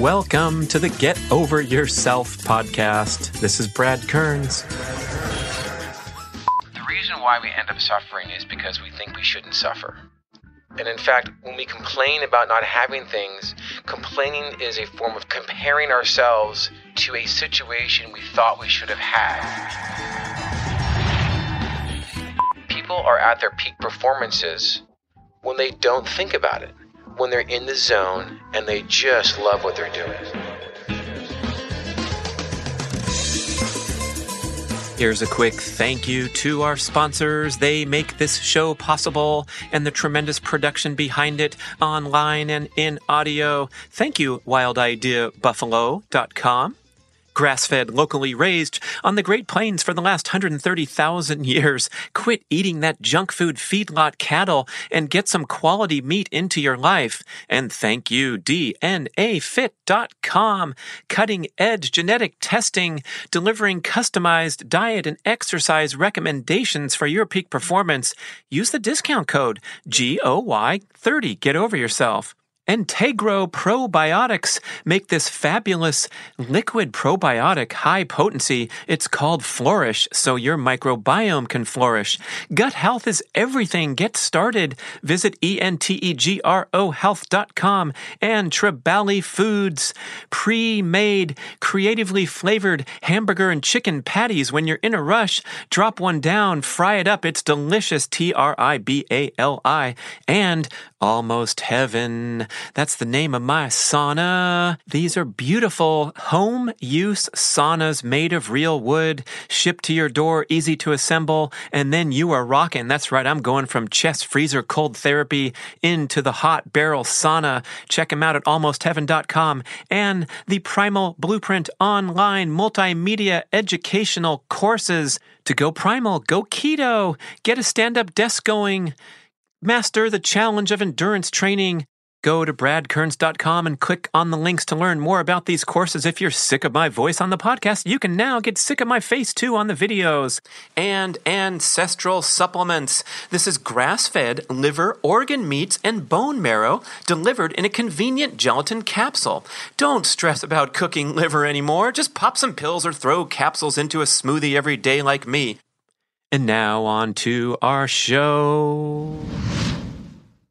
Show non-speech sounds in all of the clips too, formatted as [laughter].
Welcome to the Get Over Yourself podcast. This is Brad Kearns. The reason why we end up suffering is because we think we shouldn't suffer. And in fact, when we complain about not having things, complaining is a form of comparing ourselves to a situation we thought we should have had. People are at their peak performances when they don't think about it when they're in the zone and they just love what they're doing. Here's a quick thank you to our sponsors. They make this show possible and the tremendous production behind it online and in audio. Thank you, wildideabuffalo.com grass fed, locally raised on the Great Plains for the last 130,000 years. Quit eating that junk food feedlot cattle and get some quality meat into your life. And thank you, DNAFit.com, cutting edge genetic testing, delivering customized diet and exercise recommendations for your peak performance. Use the discount code GOY30. Get over yourself. Entegro probiotics make this fabulous liquid probiotic high potency. It's called Flourish, so your microbiome can flourish. Gut health is everything. Get started. Visit E-N-T-E-G-R-O health.com and Tribali Foods. Pre-made, creatively flavored hamburger and chicken patties. When you're in a rush, drop one down, fry it up. It's delicious. T-R-I-B-A-L-I. And Almost Heaven. That's the name of my sauna. These are beautiful home use saunas made of real wood, shipped to your door, easy to assemble, and then you are rocking. That's right, I'm going from chest freezer cold therapy into the hot barrel sauna. Check them out at almostheaven.com and the Primal Blueprint online multimedia educational courses. To go primal, go keto, get a stand up desk going. Master the challenge of endurance training. Go to bradkearns.com and click on the links to learn more about these courses. If you're sick of my voice on the podcast, you can now get sick of my face too on the videos. And ancestral supplements. This is grass fed liver, organ meats, and bone marrow delivered in a convenient gelatin capsule. Don't stress about cooking [laughs] liver anymore. Just pop some pills or throw capsules into a smoothie every day like me. And now on to our show.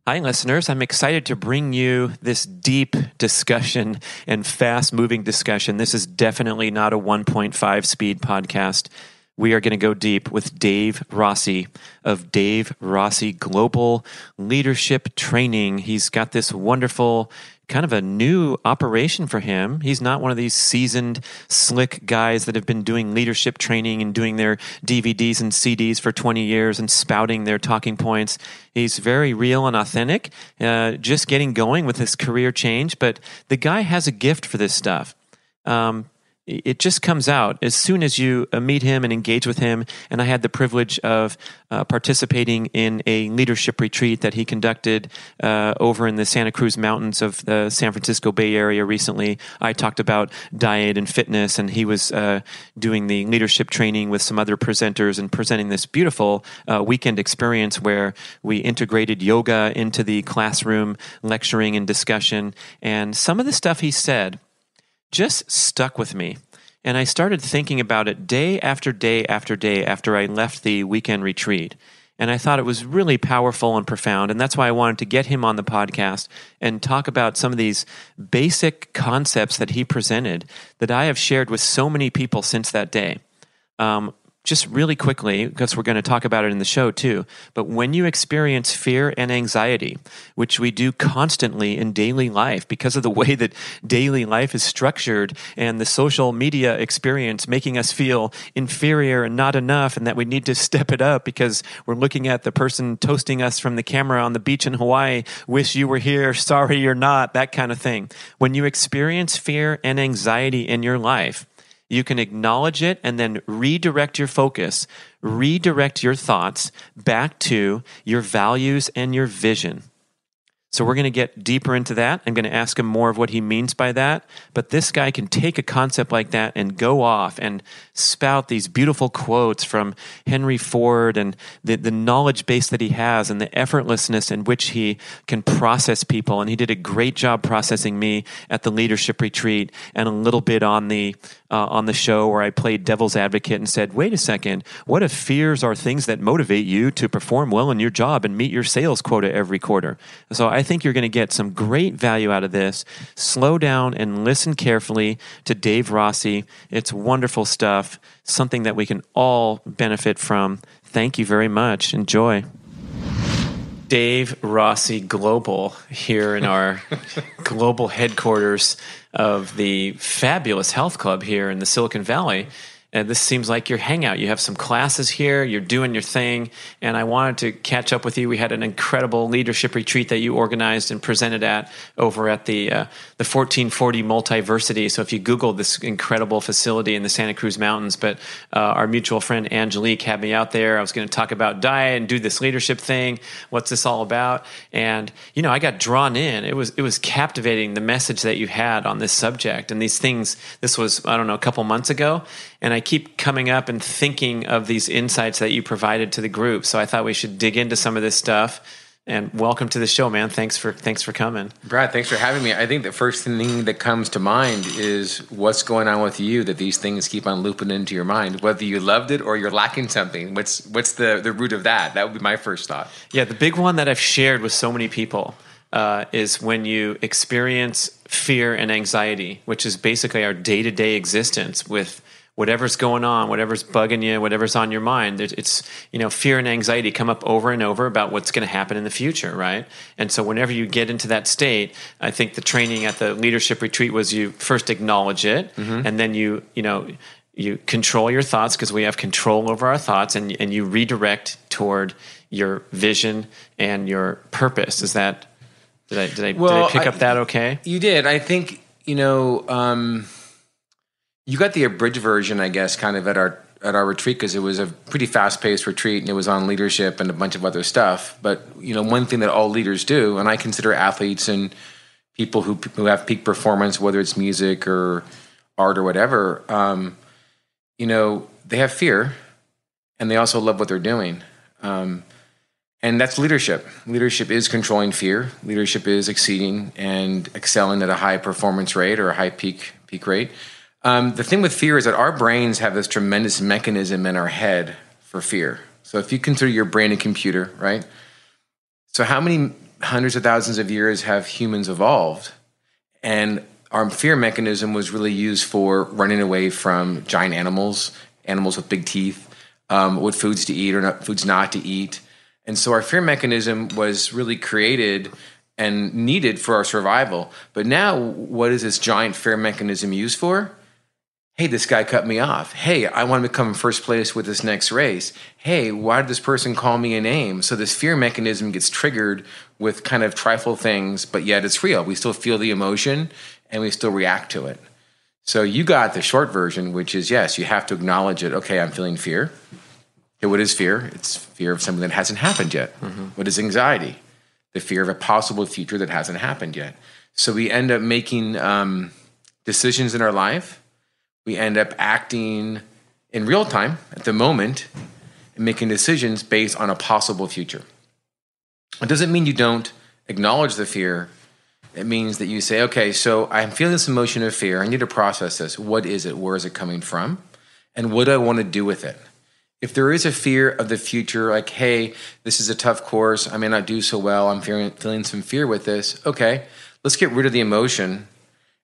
Hi, listeners. I'm excited to bring you this deep discussion and fast moving discussion. This is definitely not a 1.5 speed podcast. We are going to go deep with Dave Rossi of Dave Rossi Global Leadership Training. He's got this wonderful kind of a new operation for him. He's not one of these seasoned, slick guys that have been doing leadership training and doing their DVDs and CDs for 20 years and spouting their talking points. He's very real and authentic, uh, just getting going with his career change. But the guy has a gift for this stuff. Um, it just comes out as soon as you uh, meet him and engage with him. And I had the privilege of uh, participating in a leadership retreat that he conducted uh, over in the Santa Cruz Mountains of the San Francisco Bay Area recently. I talked about diet and fitness, and he was uh, doing the leadership training with some other presenters and presenting this beautiful uh, weekend experience where we integrated yoga into the classroom lecturing and discussion. And some of the stuff he said just stuck with me. And I started thinking about it day after day after day after I left the weekend retreat. And I thought it was really powerful and profound. And that's why I wanted to get him on the podcast and talk about some of these basic concepts that he presented that I have shared with so many people since that day. Um, just really quickly, because we're going to talk about it in the show too, but when you experience fear and anxiety, which we do constantly in daily life because of the [laughs] way that daily life is structured and the social media experience making us feel inferior and not enough, and that we need to step it up because we're looking at the person toasting us from the camera on the beach in Hawaii, wish you were here, sorry you're not, that kind of thing. When you experience fear and anxiety in your life, you can acknowledge it and then redirect your focus, redirect your thoughts back to your values and your vision. So we're going to get deeper into that. I'm going to ask him more of what he means by that. But this guy can take a concept like that and go off and spout these beautiful quotes from Henry Ford and the, the knowledge base that he has and the effortlessness in which he can process people. And he did a great job processing me at the leadership retreat and a little bit on the uh, on the show where I played devil's advocate and said, wait a second, what if fears are things that motivate you to perform well in your job and meet your sales quota every quarter? So I think you're going to get some great value out of this. Slow down and listen carefully to Dave Rossi. It's wonderful stuff, something that we can all benefit from. Thank you very much. Enjoy. Dave Rossi Global here in our [laughs] global headquarters of the fabulous health club here in the Silicon Valley and this seems like your hangout. You have some classes here, you're doing your thing, and I wanted to catch up with you. We had an incredible leadership retreat that you organized and presented at over at the uh, the 1440 Multiversity. So if you Google this incredible facility in the Santa Cruz Mountains, but uh, our mutual friend Angelique had me out there. I was going to talk about diet and do this leadership thing. What's this all about? And you know, I got drawn in. It was it was captivating the message that you had on this subject and these things. This was I don't know a couple months ago and I keep coming up and thinking of these insights that you provided to the group. So I thought we should dig into some of this stuff. And welcome to the show, man. Thanks for thanks for coming. Brad, thanks for having me. I think the first thing that comes to mind is what's going on with you that these things keep on looping into your mind. Whether you loved it or you're lacking something. What's what's the, the root of that? That would be my first thought. Yeah, the big one that I've shared with so many people uh, is when you experience fear and anxiety, which is basically our day to day existence with whatever's going on, whatever's bugging you, whatever's on your mind, it's, you know, fear and anxiety come up over and over about what's going to happen in the future, right? And so whenever you get into that state, I think the training at the leadership retreat was you first acknowledge it mm-hmm. and then you, you know, you control your thoughts because we have control over our thoughts and, and you redirect toward your vision and your purpose. Is that, did I, did I, well, did I pick I, up that okay? You did. I think, you know, um, you got the abridged version, I guess, kind of at our at our retreat because it was a pretty fast paced retreat and it was on leadership and a bunch of other stuff. But you know, one thing that all leaders do, and I consider athletes and people who who have peak performance, whether it's music or art or whatever, um, you know, they have fear, and they also love what they're doing. Um, and that's leadership. Leadership is controlling fear. Leadership is exceeding and excelling at a high performance rate or a high peak peak rate. Um, the thing with fear is that our brains have this tremendous mechanism in our head for fear. So if you consider your brain a computer, right? So how many hundreds of thousands of years have humans evolved? And our fear mechanism was really used for running away from giant animals, animals with big teeth, um, what foods to eat or not, foods not to eat. And so our fear mechanism was really created and needed for our survival. But now, what is this giant fear mechanism used for? Hey, this guy cut me off. Hey, I want to come in first place with this next race. Hey, why did this person call me a name? So this fear mechanism gets triggered with kind of trifle things, but yet it's real. We still feel the emotion and we still react to it. So you got the short version, which is yes, you have to acknowledge it. Okay, I'm feeling fear. Okay, what is fear? It's fear of something that hasn't happened yet. Mm-hmm. What is anxiety? The fear of a possible future that hasn't happened yet. So we end up making um, decisions in our life we end up acting in real time at the moment and making decisions based on a possible future. It doesn't mean you don't acknowledge the fear. It means that you say, okay, so I'm feeling this emotion of fear. I need to process this. What is it? Where is it coming from? And what do I want to do with it? If there is a fear of the future, like, hey, this is a tough course, I may not do so well, I'm feeling, feeling some fear with this, okay, let's get rid of the emotion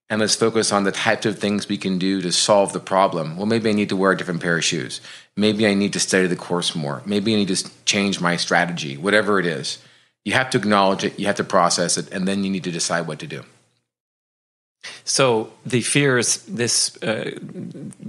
and let's focus on the types of things we can do to solve the problem. Well, maybe I need to wear a different pair of shoes. Maybe I need to study the course more. Maybe I need to change my strategy, whatever it is. You have to acknowledge it, you have to process it, and then you need to decide what to do. So the fear is this uh,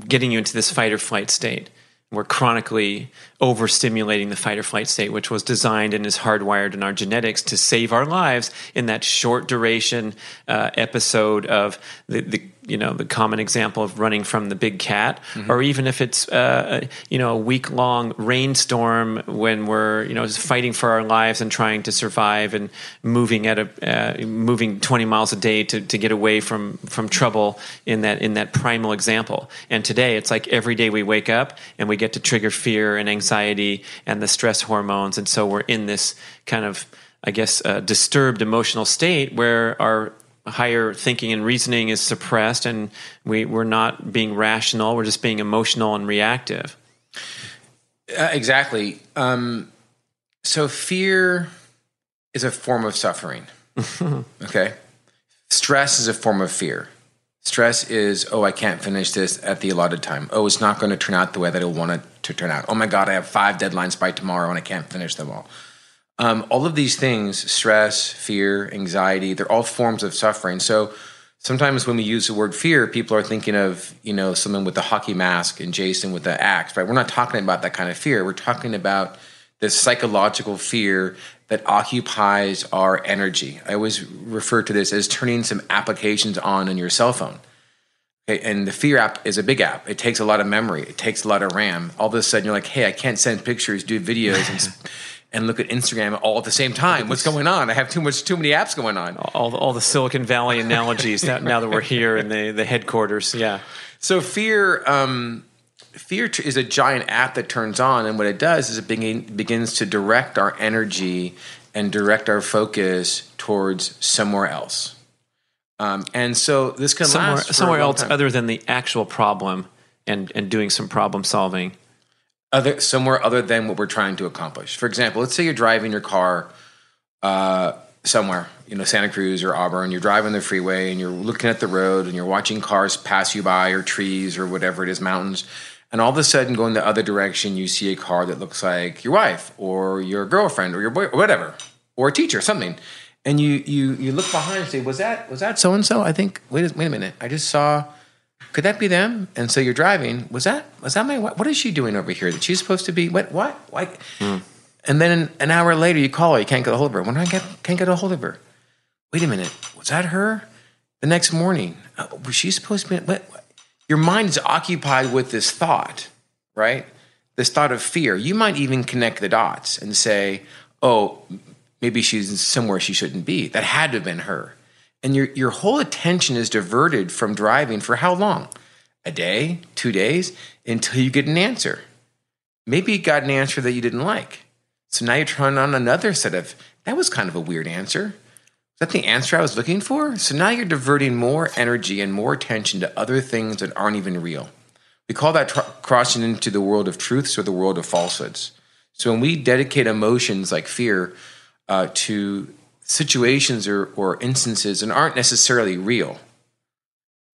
getting you into this fight or flight state. We're chronically overstimulating the fight or flight state, which was designed and is hardwired in our genetics to save our lives in that short duration uh, episode of the, the you know the common example of running from the big cat mm-hmm. or even if it's uh, you know a week long rainstorm when we're you know fighting for our lives and trying to survive and moving at a uh, moving 20 miles a day to, to get away from from trouble in that in that primal example and today it's like every day we wake up and we get to trigger fear and anxiety and the stress hormones and so we're in this kind of I guess, uh, disturbed emotional state where our higher thinking and reasoning is suppressed and we, we're not being rational we're just being emotional and reactive. Uh, exactly. Um, so fear is a form of suffering. [laughs] Okay? Stress is a form of fear. Stress is oh i can't finish this at the allotted time. Oh it's not going to turn out the way that i want it to turn out. Oh my god i have five deadlines by tomorrow and i can't finish them all um, all of these things stress, fear, anxiety they're all forms of suffering. So sometimes when we use the word fear, people are thinking of, you know, someone with the hockey mask and Jason with the axe, right? We're not talking about that kind of fear. We're talking about this psychological fear that occupies our energy. I always refer to this as turning some applications on in your cell phone. Okay, and the fear app is a big app. It takes a lot of memory. It takes a lot of RAM. All of a sudden, you're like, "Hey, I can't send pictures, do videos, and [laughs] and look at Instagram all at the same time. What's going on? I have too much, too many apps going on. All, all the Silicon Valley analogies now, now, that we're here in the, the headquarters. Yeah. So fear, um, fear is a giant app that turns on, and what it does is it begin, begins to direct our energy and direct our focus towards somewhere else. Um, and so this can somewhere, somewhere else time. other than the actual problem and and doing some problem solving other somewhere other than what we're trying to accomplish. For example, let's say you're driving your car uh, somewhere, you know, Santa Cruz or Auburn. You're driving the freeway and you're looking at the road and you're watching cars pass you by or trees or whatever it is, mountains. And all of a sudden, going the other direction, you see a car that looks like your wife or your girlfriend or your boy or whatever, or a teacher, something. And you you you look behind and say, "Was that was that so and so?" I think. Wait wait a minute. I just saw could that be them? And so you're driving. Was that was that my what is she doing over here? That she's supposed to be what what like? Mm. And then an hour later you call her, you can't get a hold of her. When I get can't get a hold of her. Wait a minute, was that her? The next morning, uh, was she supposed to be? What, what? Your mind is occupied with this thought, right? This thought of fear. You might even connect the dots and say, "Oh, maybe she's somewhere she shouldn't be. That had to have been her." And your your whole attention is diverted from driving for how long? A day, two days, until you get an answer. Maybe you got an answer that you didn't like. So now you're trying on another set of that was kind of a weird answer. Is that the answer I was looking for? So now you're diverting more energy and more attention to other things that aren't even real. We call that tr- crossing into the world of truths or the world of falsehoods. So when we dedicate emotions like fear uh, to situations or, or instances and aren't necessarily real.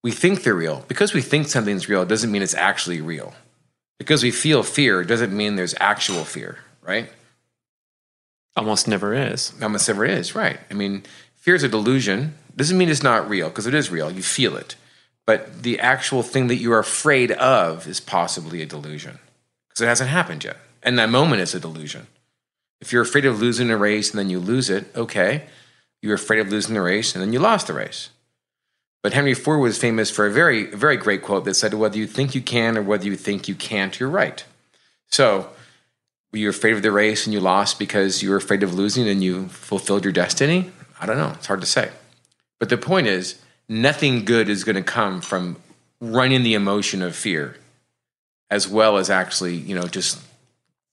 We think they're real. Because we think something's real doesn't mean it's actually real. Because we feel fear doesn't mean there's actual fear, right? Almost never is. Almost never is, right. I mean, fear is a delusion. Doesn't mean it's not real, because it is real. You feel it. But the actual thing that you're afraid of is possibly a delusion, because it hasn't happened yet. And that moment is a delusion. If you're afraid of losing a race and then you lose it, okay. You're afraid of losing the race and then you lost the race. But Henry Ford was famous for a very, very great quote that said, whether you think you can or whether you think you can't, you're right. So, were you afraid of the race and you lost because you were afraid of losing and you fulfilled your destiny? I don't know. It's hard to say. But the point is, nothing good is going to come from running the emotion of fear as well as actually, you know, just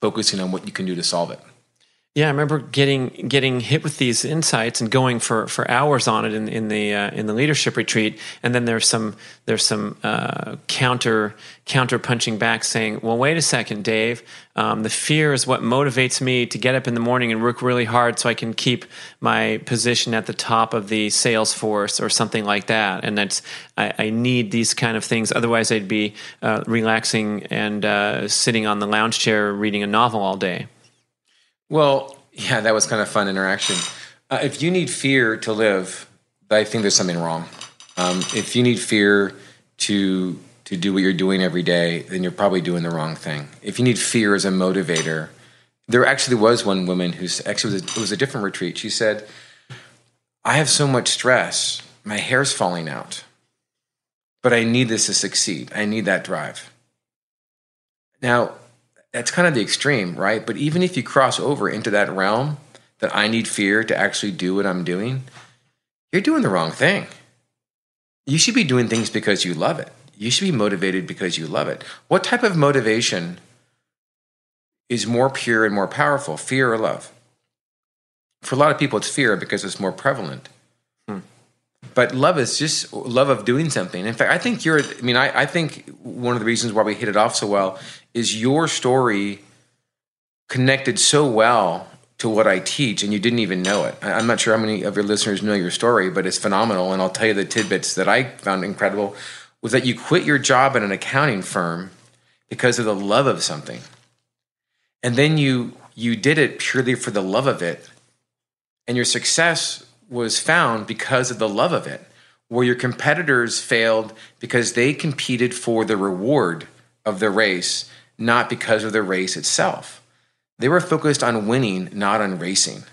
focusing on what you can do to solve it. Yeah, I remember getting getting hit with these insights and going for, for hours on it in, in the uh, in the leadership retreat, and then there's some there's some uh, counter counter punching back, saying, "Well, wait a second, Dave. Um, the fear is what motivates me to get up in the morning and work really hard so I can keep my position at the top of the sales force or something like that. And that's I, I need these kind of things. Otherwise, I'd be uh, relaxing and uh, sitting on the lounge chair reading a novel all day." Well, yeah, that was kind of fun interaction. Uh, if you need fear to live, I think there's something wrong. Um, if you need fear to to do what you're doing every day, then you're probably doing the wrong thing. If you need fear as a motivator, there actually was one woman who's actually was a, it was a different retreat. She said, "I have so much stress, my hair's falling out, but I need this to succeed. I need that drive." Now, that's kind of the extreme, right? But even if you cross over into that realm that I need fear to actually do what I'm doing, you're doing the wrong thing. You should be doing things because you love it. You should be motivated because you love it. What type of motivation is more pure and more powerful, fear or love? For a lot of people, it's fear because it's more prevalent. Hmm. But love is just love of doing something. In fact, I think you're, I mean, I, I think one of the reasons why we hit it off so well is your story connected so well to what I teach, and you didn't even know it. I'm not sure how many of your listeners know your story, but it's phenomenal. And I'll tell you the tidbits that I found incredible was that you quit your job at an accounting firm because of the love of something, and then you you did it purely for the love of it, and your success was found because of the love of it. Where your competitors failed because they competed for the reward of the race not because of the race itself. They were focused on winning, not on racing.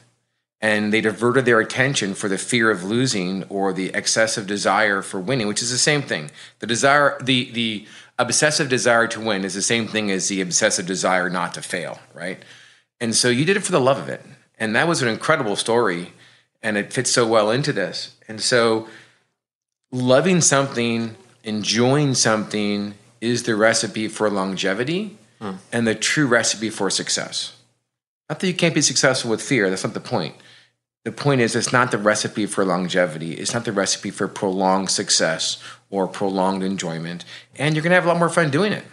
And they diverted their attention for the fear of losing or the excessive desire for winning, which is the same thing. The desire, the, the obsessive desire to win is the same thing as the obsessive desire not to fail, right? And so you did it for the love of it. And that was an incredible story. And it fits so well into this. And so loving something, enjoying something, is the recipe for longevity hmm. and the true recipe for success. Not that you can't be successful with fear, that's not the point. The point is, it's not the recipe for longevity. It's not the recipe for prolonged success or prolonged enjoyment. And you're going to have a lot more fun doing it.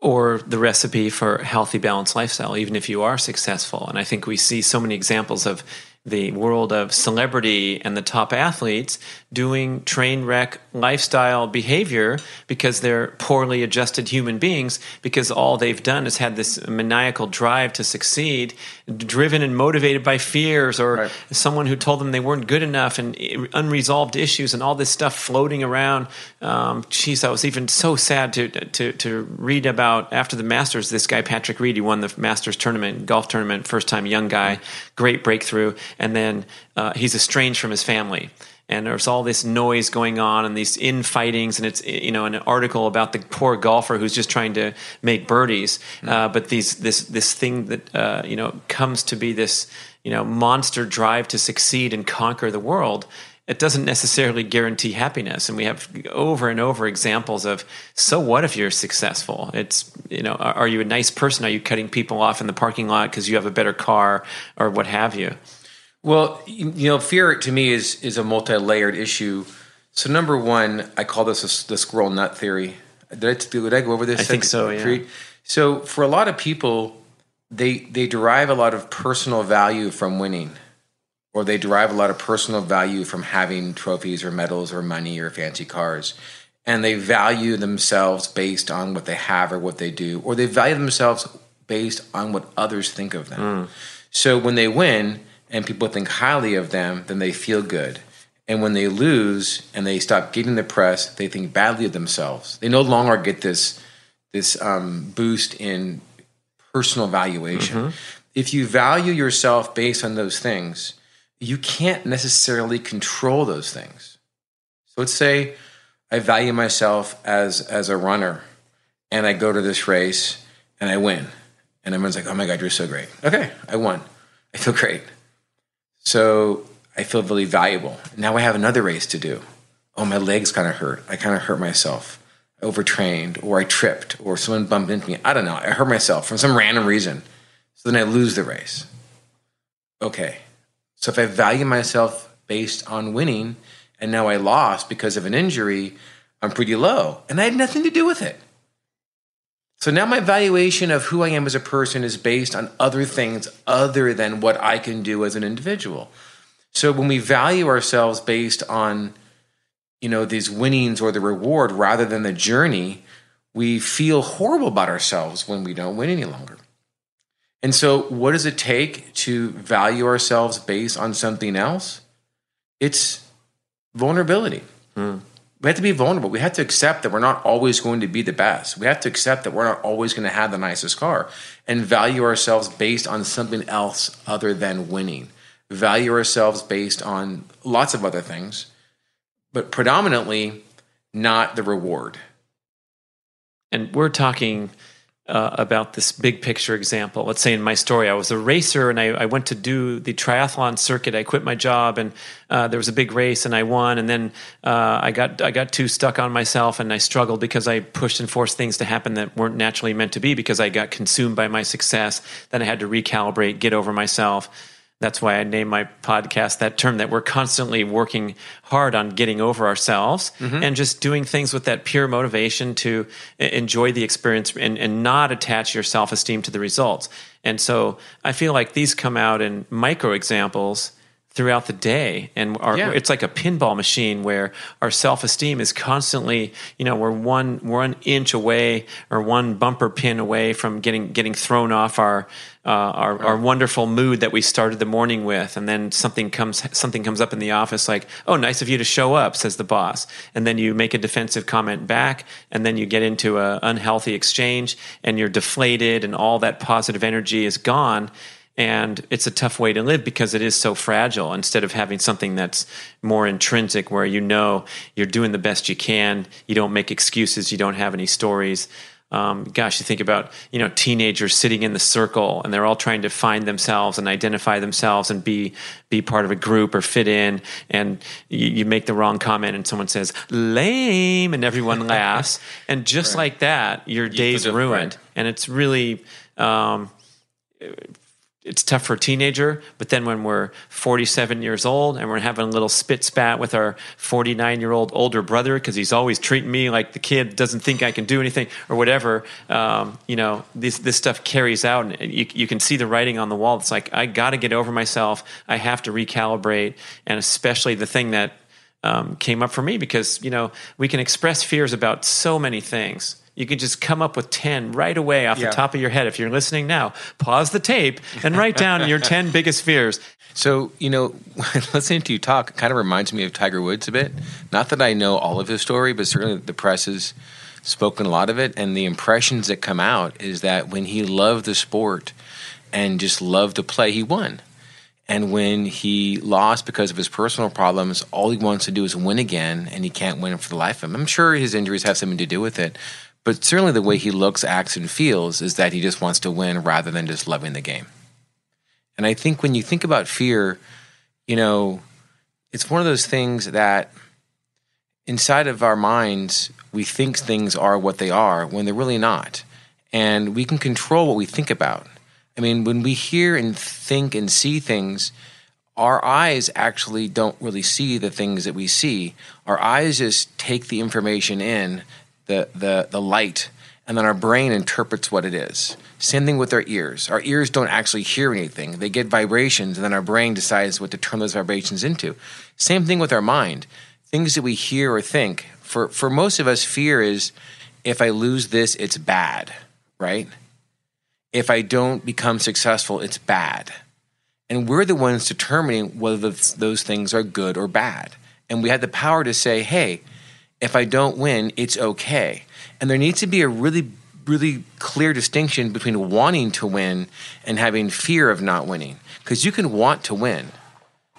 Or the recipe for healthy, balanced lifestyle, even if you are successful. And I think we see so many examples of the world of celebrity and the top athletes doing train wreck lifestyle behavior because they're poorly adjusted human beings because all they've done is had this maniacal drive to succeed driven and motivated by fears or right. someone who told them they weren't good enough and unresolved issues and all this stuff floating around. Um, geez i was even so sad to, to, to read about after the masters this guy patrick reed he won the masters tournament golf tournament first time young guy great breakthrough. And then uh, he's estranged from his family and there's all this noise going on and these infightings and it's you know an article about the poor golfer who's just trying to make birdies. Mm-hmm. uh, but these this this thing that uh, you know comes to be this you know monster drive to succeed and conquer the world it doesn't necessarily guarantee happiness. And we have over and over examples of so what if you're successful? It's you know are, are you a nice person? Are you cutting people off in the parking lot because you have a better car? or what have you well, you know, fear to me is is a multi-layered issue. So number one, I call this a, the squirrel nut theory. Did I, did I go over this? I think so. Yeah. So for a lot of people, they they derive a lot of personal value from winning, or they derive a lot of personal value from having trophies or medals or money or fancy cars, and they value themselves based on what they have or what they do, or they value themselves based on what others think of them. Mm. So when they win and people think highly of them, then they feel good. And when they lose and they stop getting the press, they think badly of themselves. They no longer get this this um, boost in personal valuation. Mm-hmm. If you value yourself based on those things, you can't necessarily control those things. So let's say I value myself as as a runner, and I go to this race and I win, and everyone's like, "Oh my god, you're so great!" Okay, I won. I feel great. So I feel really valuable. Now I have another race to do. Oh, my legs kind of hurt. I kind of hurt myself. I overtrained, or I tripped, or someone bumped into me. I don't know. I hurt myself for some random reason. So then I lose the race. Okay. So if I value myself based on winning, and now I lost because of an injury, I'm pretty low. And I had nothing to do with it. So now my valuation of who I am as a person is based on other things other than what I can do as an individual. So when we value ourselves based on you know these winnings or the reward rather than the journey, we feel horrible about ourselves when we don't win any longer. And so what does it take to value ourselves based on something else? It's vulnerability. Hmm we have to be vulnerable. We have to accept that we're not always going to be the best. We have to accept that we're not always going to have the nicest car and value ourselves based on something else other than winning. Value ourselves based on lots of other things, but predominantly not the reward. And we're talking uh, about this big picture example. Let's say in my story, I was a racer and I, I went to do the triathlon circuit. I quit my job and uh, there was a big race and I won. And then uh, I got I got too stuck on myself and I struggled because I pushed and forced things to happen that weren't naturally meant to be because I got consumed by my success. Then I had to recalibrate, get over myself that's why I named my podcast that term that we're constantly working hard on getting over ourselves mm-hmm. and just doing things with that pure motivation to enjoy the experience and, and not attach your self esteem to the results. And so I feel like these come out in micro examples throughout the day. And our, yeah. it's like a pinball machine where our self-esteem is constantly you know we're one one inch away or one bumper pin away from getting getting thrown off our uh, our, our wonderful mood that we started the morning with. And then something comes something comes up in the office like oh nice of you to show up says the boss. And then you make a defensive comment back and then you get into an unhealthy exchange and you're deflated and all that positive energy is gone and it's a tough way to live because it is so fragile. Instead of having something that's more intrinsic where you know you're doing the best you can you don't make excuses you don't have any stories. Um, gosh you think about you know teenagers sitting in the circle and they're all trying to find themselves and identify themselves and be be part of a group or fit in. And you, you make the wrong comment and someone says lame and everyone laughs. And just right. like that your day's ruined right. and it's really um, it's tough for a teenager, but then when we're 47 years old and we're having a little spit spat with our 49 year old older brother because he's always treating me like the kid doesn't think I can do anything or whatever, um, you know, this, this stuff carries out and you, you can see the writing on the wall. It's like, I got to get over myself. I have to recalibrate. And especially the thing that um, came up for me because, you know, we can express fears about so many things you can just come up with 10 right away off yeah. the top of your head. If you're listening now, pause the tape and write down your [laughs] 10 biggest fears. So, you know, [laughs] listening to you talk kind of reminds me of Tiger Woods a bit. Not that I know all of his story, but certainly the press has spoken a lot of it. And the impressions that come out is that when he loved the sport and just loved to play, he won. And when he lost because of his personal problems, all he wants to do is win again, and he can't win for the life of him. I'm sure his injuries have something to do with it. But certainly the way he looks, acts, and feels is that he just wants to win rather than just loving the game. And I think when you think about fear, you know, it's one of those things that inside of our minds, we think things are what they are when they're really not. And we can control what we think about. I mean, when we hear and think and see things, our eyes actually don't really see the things that we see. Our eyes just take the information in the, the, the light, and then our brain interprets what it is. Same thing with our ears. Our ears don't actually hear anything, they get vibrations, and then our brain decides what to turn those vibrations into. Same thing with our mind. Things that we hear or think. For, for most of us, fear is if I lose this, it's bad, right? If I don't become successful, it's bad. And we're the ones determining whether those things are good or bad. And we have the power to say, hey, if I don't win, it's okay. And there needs to be a really, really clear distinction between wanting to win and having fear of not winning. Because you can want to win.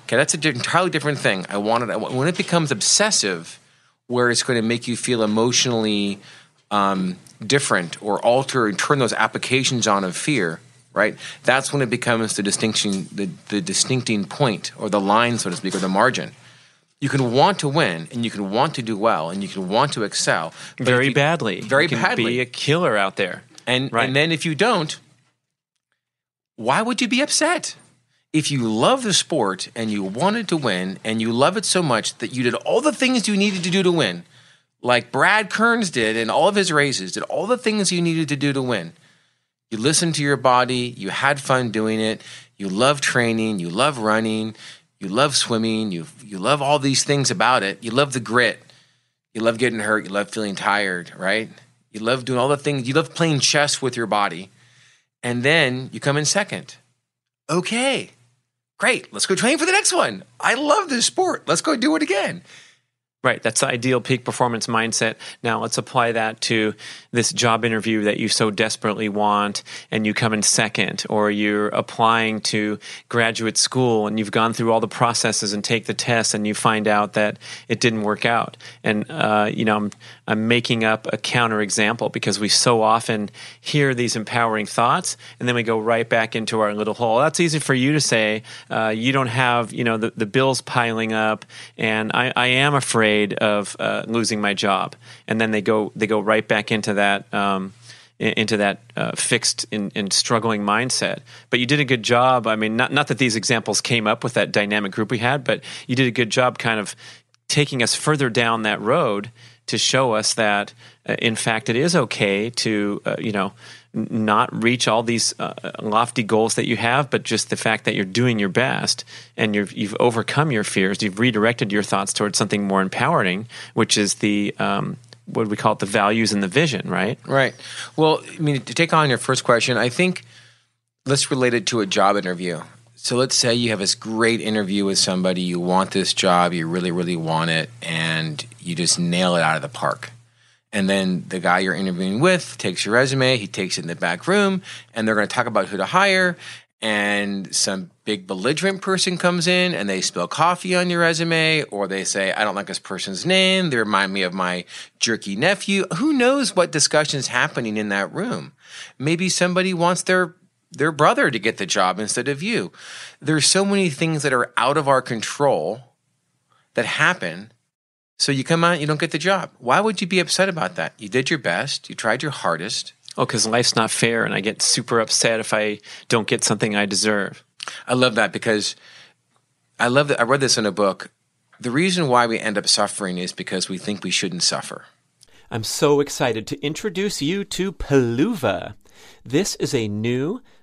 Okay, that's an entirely different thing. I want it. When it becomes obsessive, where it's going to make you feel emotionally um, different or alter and turn those applications on of fear, right? That's when it becomes the distinction, the, the distincting point or the line, so to speak, or the margin you can want to win and you can want to do well and you can want to excel very you, badly. Very you can badly. Be a killer out there. And right. and then if you don't, why would you be upset? If you love the sport and you wanted to win and you love it so much that you did all the things you needed to do to win, like Brad Kearns did in all of his races, did all the things you needed to do to win. You listened to your body, you had fun doing it, you love training, you love running, you love swimming, you you love all these things about it. You love the grit. You love getting hurt, you love feeling tired, right? You love doing all the things. You love playing chess with your body. And then you come in second. Okay. Great. Let's go train for the next one. I love this sport. Let's go do it again. Right. That's the ideal peak performance mindset. Now let's apply that to this job interview that you so desperately want and you come in second, or you're applying to graduate school and you've gone through all the processes and take the tests and you find out that it didn't work out. And, uh, you know, I'm, I'm making up a counter example because we so often hear these empowering thoughts and then we go right back into our little hole. That's easy for you to say. Uh, you don't have, you know, the, the bills piling up and I, I am afraid of uh, losing my job, and then they go they go right back into that. Um, into that uh, fixed and, struggling mindset. But you did a good job. I mean, not not that these examples came up with that dynamic group we had, but you did a good job, kind of taking us further down that road to show us that, uh, in fact, it is okay to uh, you know not reach all these uh, lofty goals that you have, but just the fact that you're doing your best and you have overcome your fears, you've redirected your thoughts towards something more empowering, which is the um, what we call it the values and the vision, right? Right. Well, I mean, to take on your first question, I think let's relate it to a job interview. So let's say you have this great interview with somebody, you want this job, you really, really want it, and you just nail it out of the park and then the guy you're interviewing with takes your resume, he takes it in the back room, and they're going to talk about who to hire. And some big belligerent person comes in and they spill coffee on your resume, or they say, I don't like this person's name. They remind me of my jerky nephew. Who knows what discussion's happening in that room? Maybe somebody wants their their brother to get the job instead of you. There's so many things that are out of our control that happen so you come out, you don't get the job. Why would you be upset about that? You did your best, you tried your hardest. Oh, because life's not fair, and I get super upset if I don't get something I deserve. I love that because I love that. I read this in a book. The reason why we end up suffering is because we think we shouldn't suffer. I'm so excited to introduce you to Peluva. This is a new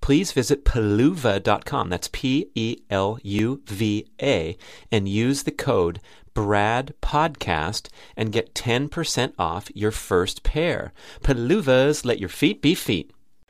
please visit peluva.com. That's P E L U V A and use the code Brad Podcast and get 10% off your first pair. Peluvas, let your feet be feet.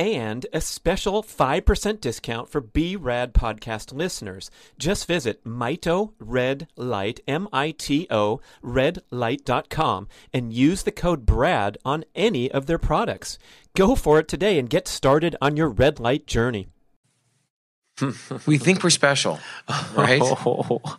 and a special 5% discount for B-Rad podcast listeners. Just visit Mito Red Light, M-I-T-O, redlight.com and use the code BRAD on any of their products. Go for it today and get started on your red light journey. We think we're special, right? Oh. [laughs]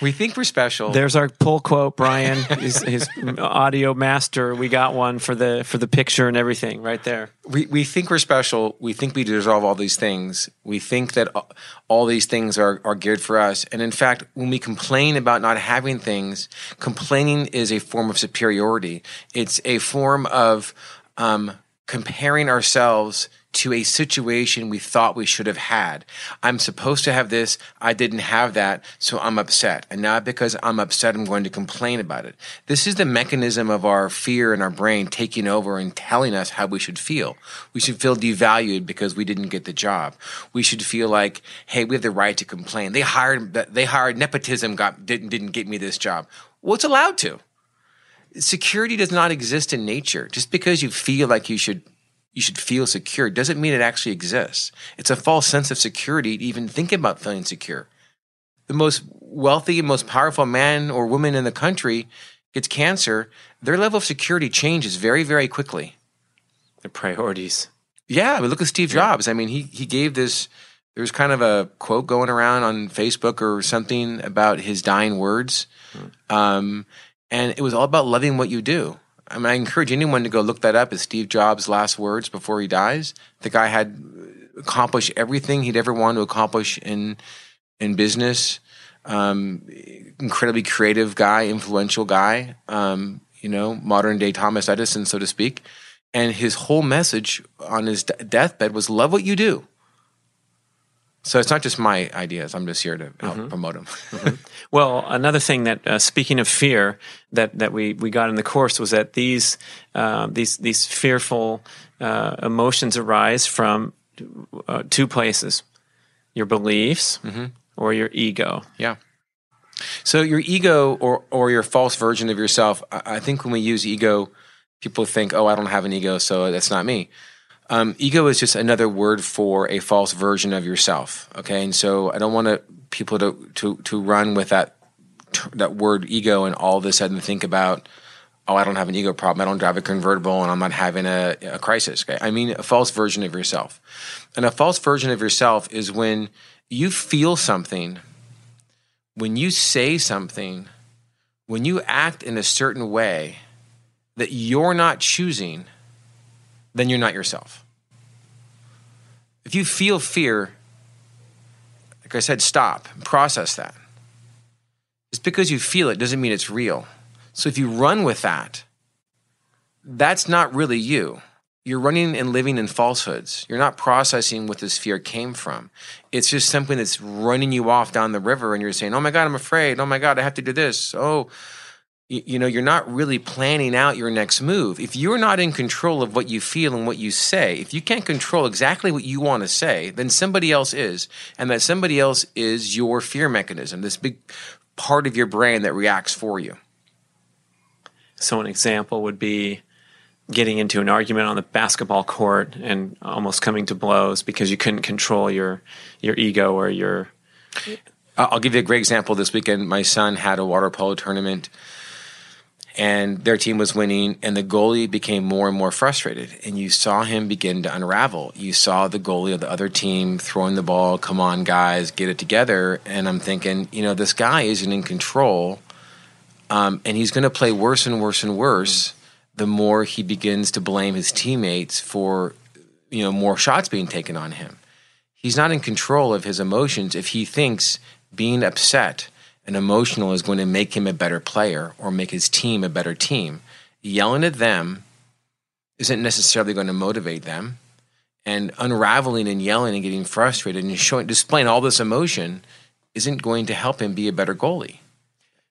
We think we're special. There's our pull quote, Brian. his, his, audio master. We got one for the for the picture and everything right there. We we think we're special. We think we deserve all these things. We think that all these things are are geared for us. And in fact, when we complain about not having things, complaining is a form of superiority. It's a form of um, comparing ourselves to a situation we thought we should have had. I'm supposed to have this, I didn't have that, so I'm upset. And now because I'm upset, I'm going to complain about it. This is the mechanism of our fear in our brain taking over and telling us how we should feel. We should feel devalued because we didn't get the job. We should feel like, hey, we have the right to complain. They hired they hired nepotism got didn't didn't get me this job. Well, it's allowed to security does not exist in nature. Just because you feel like you should you should feel secure doesn't mean it actually exists. It's a false sense of security to even think about feeling secure. The most wealthy and most powerful man or woman in the country gets cancer, their level of security changes very, very quickly. Their priorities. Yeah, but look at Steve Jobs. I mean, he he gave this there was kind of a quote going around on Facebook or something about his dying words. Hmm. Um, and it was all about loving what you do. I mean, I encourage anyone to go look that up. Is Steve Jobs' last words before he dies. The guy had accomplished everything he'd ever wanted to accomplish in in business. Um, incredibly creative guy, influential guy. Um, you know, modern day Thomas Edison, so to speak. And his whole message on his deathbed was love what you do. So it's not just my ideas. I'm just here to mm-hmm. promote them. mm-hmm. Well, another thing that, uh, speaking of fear, that, that we, we got in the course was that these uh, these these fearful uh, emotions arise from uh, two places: your beliefs mm-hmm. or your ego. Yeah. So your ego or or your false version of yourself. I, I think when we use ego, people think, "Oh, I don't have an ego, so that's not me." Um, ego is just another word for a false version of yourself. Okay, and so I don't want to, people to to to run with that that word ego and all of a sudden think about, oh, I don't have an ego problem. I don't drive a convertible, and I'm not having a, a crisis. Okay, I mean a false version of yourself, and a false version of yourself is when you feel something, when you say something, when you act in a certain way that you're not choosing, then you're not yourself. If you feel fear, like I said, stop, and process that. Just because you feel it doesn't mean it's real. So if you run with that, that's not really you. You're running and living in falsehoods. You're not processing what this fear came from. It's just something that's running you off down the river, and you're saying, Oh my God, I'm afraid. Oh my God, I have to do this. Oh, you know, you're not really planning out your next move. If you're not in control of what you feel and what you say, if you can't control exactly what you want to say, then somebody else is. And that somebody else is your fear mechanism, this big part of your brain that reacts for you. So, an example would be getting into an argument on the basketball court and almost coming to blows because you couldn't control your your ego or your I'll give you a great example this weekend my son had a water polo tournament and their team was winning and the goalie became more and more frustrated. And you saw him begin to unravel. You saw the goalie of the other team throwing the ball come on guys get it together. And i'm thinking you know this guy isn't in control um, and he's going to play worse and worse and worse the more he begins to blame his teammates for you know more shots being taken on him. He's not in control of his emotions if he thinks being upset and emotional is going to make him a better player or make his team a better team. Yelling at them isn't necessarily going to motivate them. And unraveling and yelling and getting frustrated and showing, displaying all this emotion isn't going to help him be a better goalie.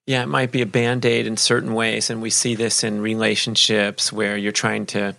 Yeah, it might be a band aid in certain ways. And we see this in relationships where you're trying to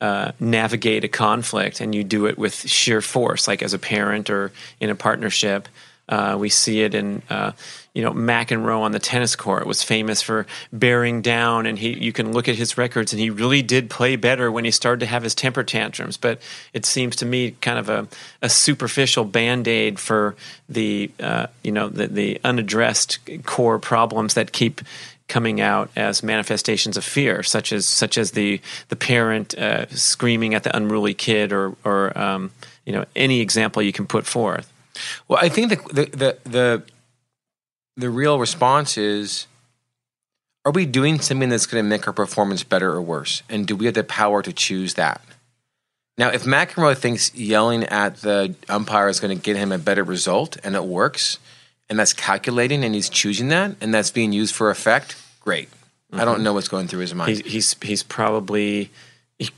uh, navigate a conflict and you do it with sheer force, like as a parent or in a partnership. Uh, we see it in uh, you know McEnroe on the tennis court was famous for bearing down, and he you can look at his records, and he really did play better when he started to have his temper tantrums. But it seems to me kind of a, a superficial band aid for the uh, you know the, the unaddressed core problems that keep coming out as manifestations of fear, such as such as the the parent uh, screaming at the unruly kid, or or um, you know any example you can put forth. Well, I think the the the the, the real response is are we doing something that's going to make our performance better or worse? And do we have the power to choose that? Now, if McEnroe thinks yelling at the umpire is going to get him a better result and it works, and that's calculating and he's choosing that and that's being used for effect, great. Mm-hmm. I don't mm-hmm. know what's going through his mind. He's, he's, he's probably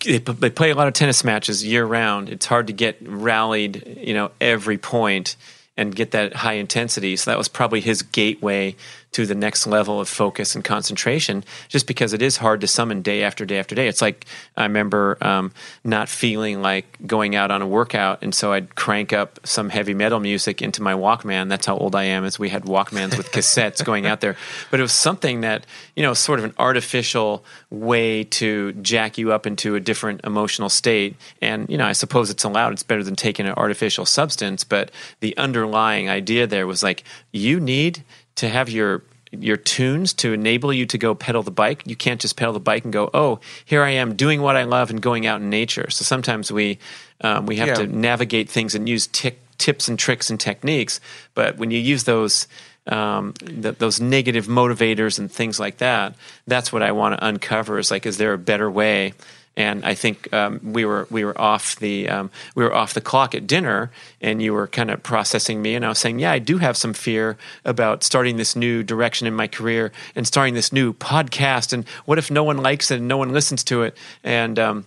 they play a lot of tennis matches year round. It's hard to get rallied, you know, every point and get that high intensity. So that was probably his gateway to the next level of focus and concentration, just because it is hard to summon day after day after day. It's like I remember um, not feeling like going out on a workout, and so I'd crank up some heavy metal music into my Walkman. That's how old I am, as we had Walkmans with [laughs] cassettes going out there. But it was something that you know, sort of an artificial way to jack you up into a different emotional state. And you know, I suppose it's allowed. It's better than taking an artificial substance, but the underlying idea there was like you need to have your your tunes to enable you to go pedal the bike. You can't just pedal the bike and go, oh, here I am doing what I love and going out in nature. So sometimes we um, we have yeah. to navigate things and use tips and tricks and techniques. But when you use those um, th- those negative motivators and things like that, that's what I want to uncover. Is like, is there a better way? And I think um, we were we were off the um, we were off the clock at dinner, and you were kind of processing me, and I was saying, yeah, I do have some fear about starting this new direction in my career and starting this new podcast, and what if no one likes it and no one listens to it, and um,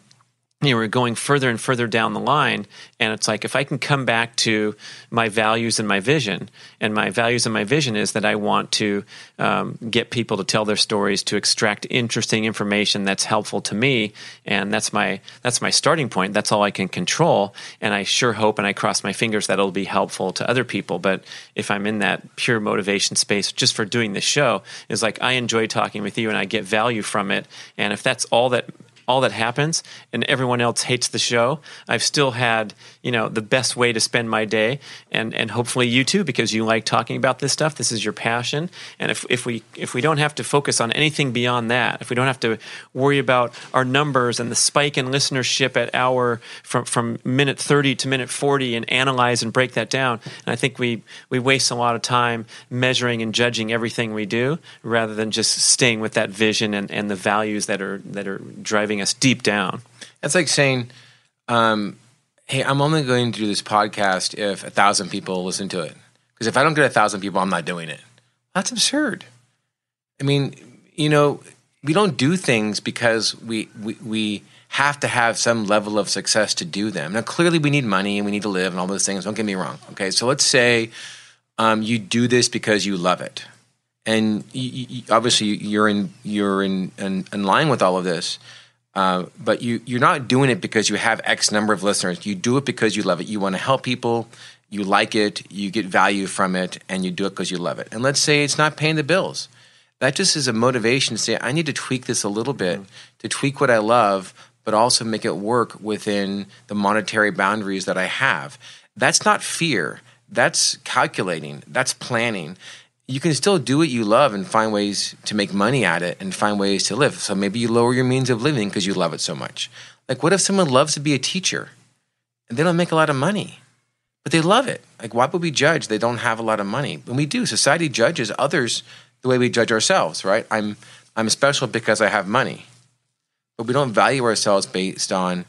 you know, we're going further and further down the line. And it's like, if I can come back to my values and my vision, and my values and my vision is that I want to um, get people to tell their stories, to extract interesting information that's helpful to me. And that's my, that's my starting point. That's all I can control. And I sure hope and I cross my fingers that it'll be helpful to other people. But if I'm in that pure motivation space just for doing this show, is like, I enjoy talking with you and I get value from it. And if that's all that all that happens and everyone else hates the show, I've still had, you know, the best way to spend my day and and hopefully you too because you like talking about this stuff. This is your passion. And if if we if we don't have to focus on anything beyond that, if we don't have to worry about our numbers and the spike in listenership at hour from from minute 30 to minute 40 and analyze and break that down, and I think we we waste a lot of time measuring and judging everything we do rather than just staying with that vision and, and the values that are that are driving us deep down. It's like saying, um, "Hey, I'm only going to do this podcast if a thousand people listen to it. Because if I don't get a thousand people, I'm not doing it." That's absurd. I mean, you know, we don't do things because we we, we have to have some level of success to do them. Now, clearly, we need money and we need to live and all those things. Don't get me wrong. Okay, so let's say um, you do this because you love it, and you, you, obviously you're in you're in, in, in line with all of this. Uh, but you you're not doing it because you have X number of listeners. You do it because you love it. You want to help people. You like it. You get value from it, and you do it because you love it. And let's say it's not paying the bills. That just is a motivation to say I need to tweak this a little bit mm-hmm. to tweak what I love, but also make it work within the monetary boundaries that I have. That's not fear. That's calculating. That's planning. You can still do what you love and find ways to make money at it and find ways to live. So maybe you lower your means of living because you love it so much. Like, what if someone loves to be a teacher and they don't make a lot of money, but they love it? Like, why would we judge they don't have a lot of money? When we do, society judges others the way we judge ourselves, right? I'm, I'm special because I have money, but we don't value ourselves based on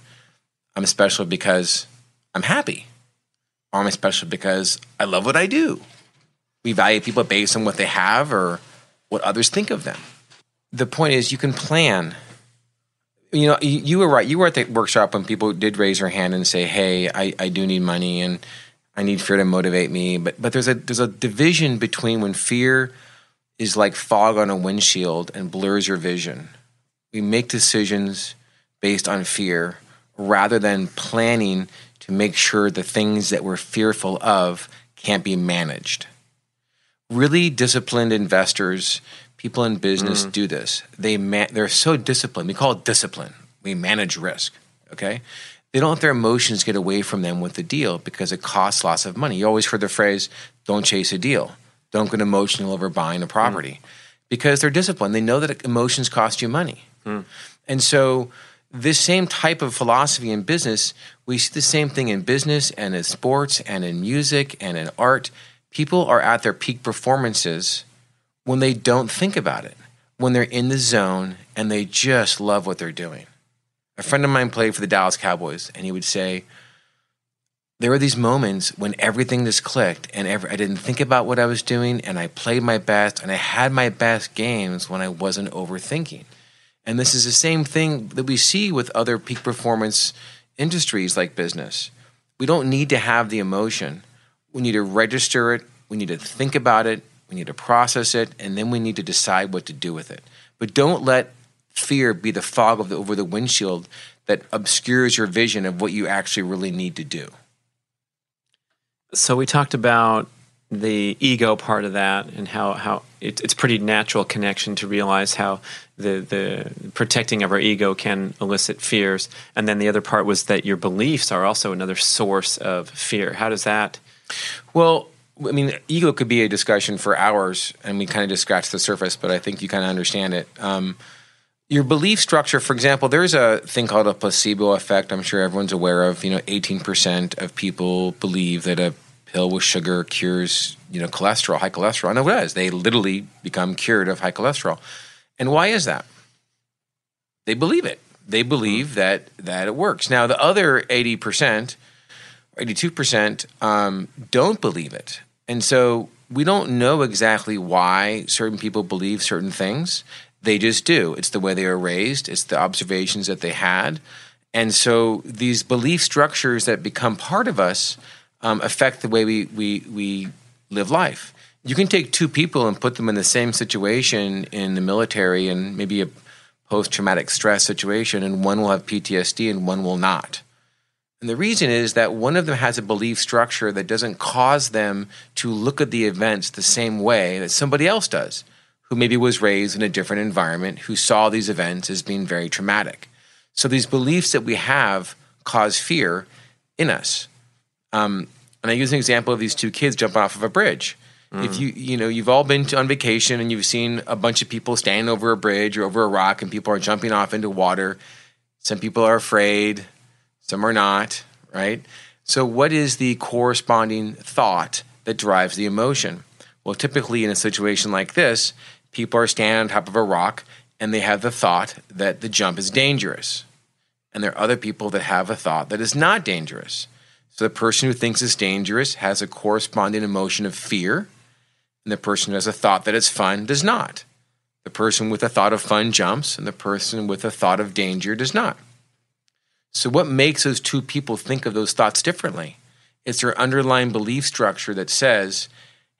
I'm special because I'm happy or I'm special because I love what I do. We value people based on what they have or what others think of them. The point is, you can plan. You know, you, you were right. You were at the workshop when people did raise their hand and say, "Hey, I, I do need money and I need fear to motivate me." But but there's a there's a division between when fear is like fog on a windshield and blurs your vision. We make decisions based on fear rather than planning to make sure the things that we're fearful of can't be managed. Really disciplined investors, people in business mm. do this. They man- they're so disciplined. We call it discipline. We manage risk. Okay, they don't let their emotions get away from them with the deal because it costs lots of money. You always heard the phrase, "Don't chase a deal. Don't get emotional over buying a property," mm. because they're disciplined. They know that emotions cost you money, mm. and so this same type of philosophy in business, we see the same thing in business and in sports and in music and in art. People are at their peak performances when they don't think about it, when they're in the zone and they just love what they're doing. A friend of mine played for the Dallas Cowboys, and he would say, there were these moments when everything just clicked and every, I didn't think about what I was doing and I played my best and I had my best games when I wasn't overthinking. And this is the same thing that we see with other peak performance industries like business. We don't need to have the emotion. We need to register it, we need to think about it, we need to process it, and then we need to decide what to do with it. But don't let fear be the fog the, over the windshield that obscures your vision of what you actually really need to do. So we talked about the ego part of that and how how it, it's pretty natural connection to realize how the the protecting of our ego can elicit fears. And then the other part was that your beliefs are also another source of fear. How does that well i mean ego could be a discussion for hours and we kind of just scratched the surface but i think you kind of understand it um, your belief structure for example there's a thing called a placebo effect i'm sure everyone's aware of you know 18% of people believe that a pill with sugar cures you know cholesterol, high cholesterol. And it does. They literally become cured of high cholesterol. And why is that? They believe it. They believe that that it works. Now the other eighty percent, eighty-two percent, um, don't believe it, and so we don't know exactly why certain people believe certain things. They just do. It's the way they were raised. It's the observations that they had, and so these belief structures that become part of us um, affect the way we, we, we live life. You can take two people and put them in the same situation in the military and maybe a post traumatic stress situation, and one will have PTSD and one will not. And the reason is that one of them has a belief structure that doesn't cause them to look at the events the same way that somebody else does, who maybe was raised in a different environment, who saw these events as being very traumatic. So these beliefs that we have cause fear in us. Um, and I use an example of these two kids jumping off of a bridge. Mm. If you you know you've all been to, on vacation and you've seen a bunch of people standing over a bridge or over a rock and people are jumping off into water. Some people are afraid, some are not, right? So what is the corresponding thought that drives the emotion? Well, typically in a situation like this, people are standing on top of a rock and they have the thought that the jump is dangerous. And there are other people that have a thought that is not dangerous. So the person who thinks it's dangerous has a corresponding emotion of fear, and the person who has a thought that it's fun does not. The person with a thought of fun jumps, and the person with a thought of danger does not. So, what makes those two people think of those thoughts differently? It's their underlying belief structure that says,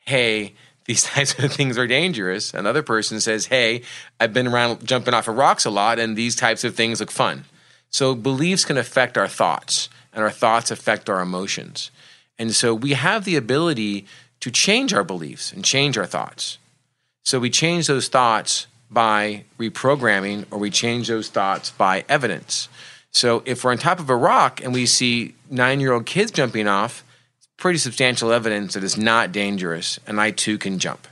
hey, [laughs] these types of things are dangerous. Another person says, hey, I've been around jumping off of rocks a lot, and these types of things look fun. So, beliefs can affect our thoughts, and our thoughts affect our emotions. And so, we have the ability to change our beliefs and change our thoughts. So, we change those thoughts by reprogramming, or we change those thoughts by evidence. So if we're on top of a rock and we see nine year old kids jumping off, it's pretty substantial evidence that it's not dangerous and I too can jump.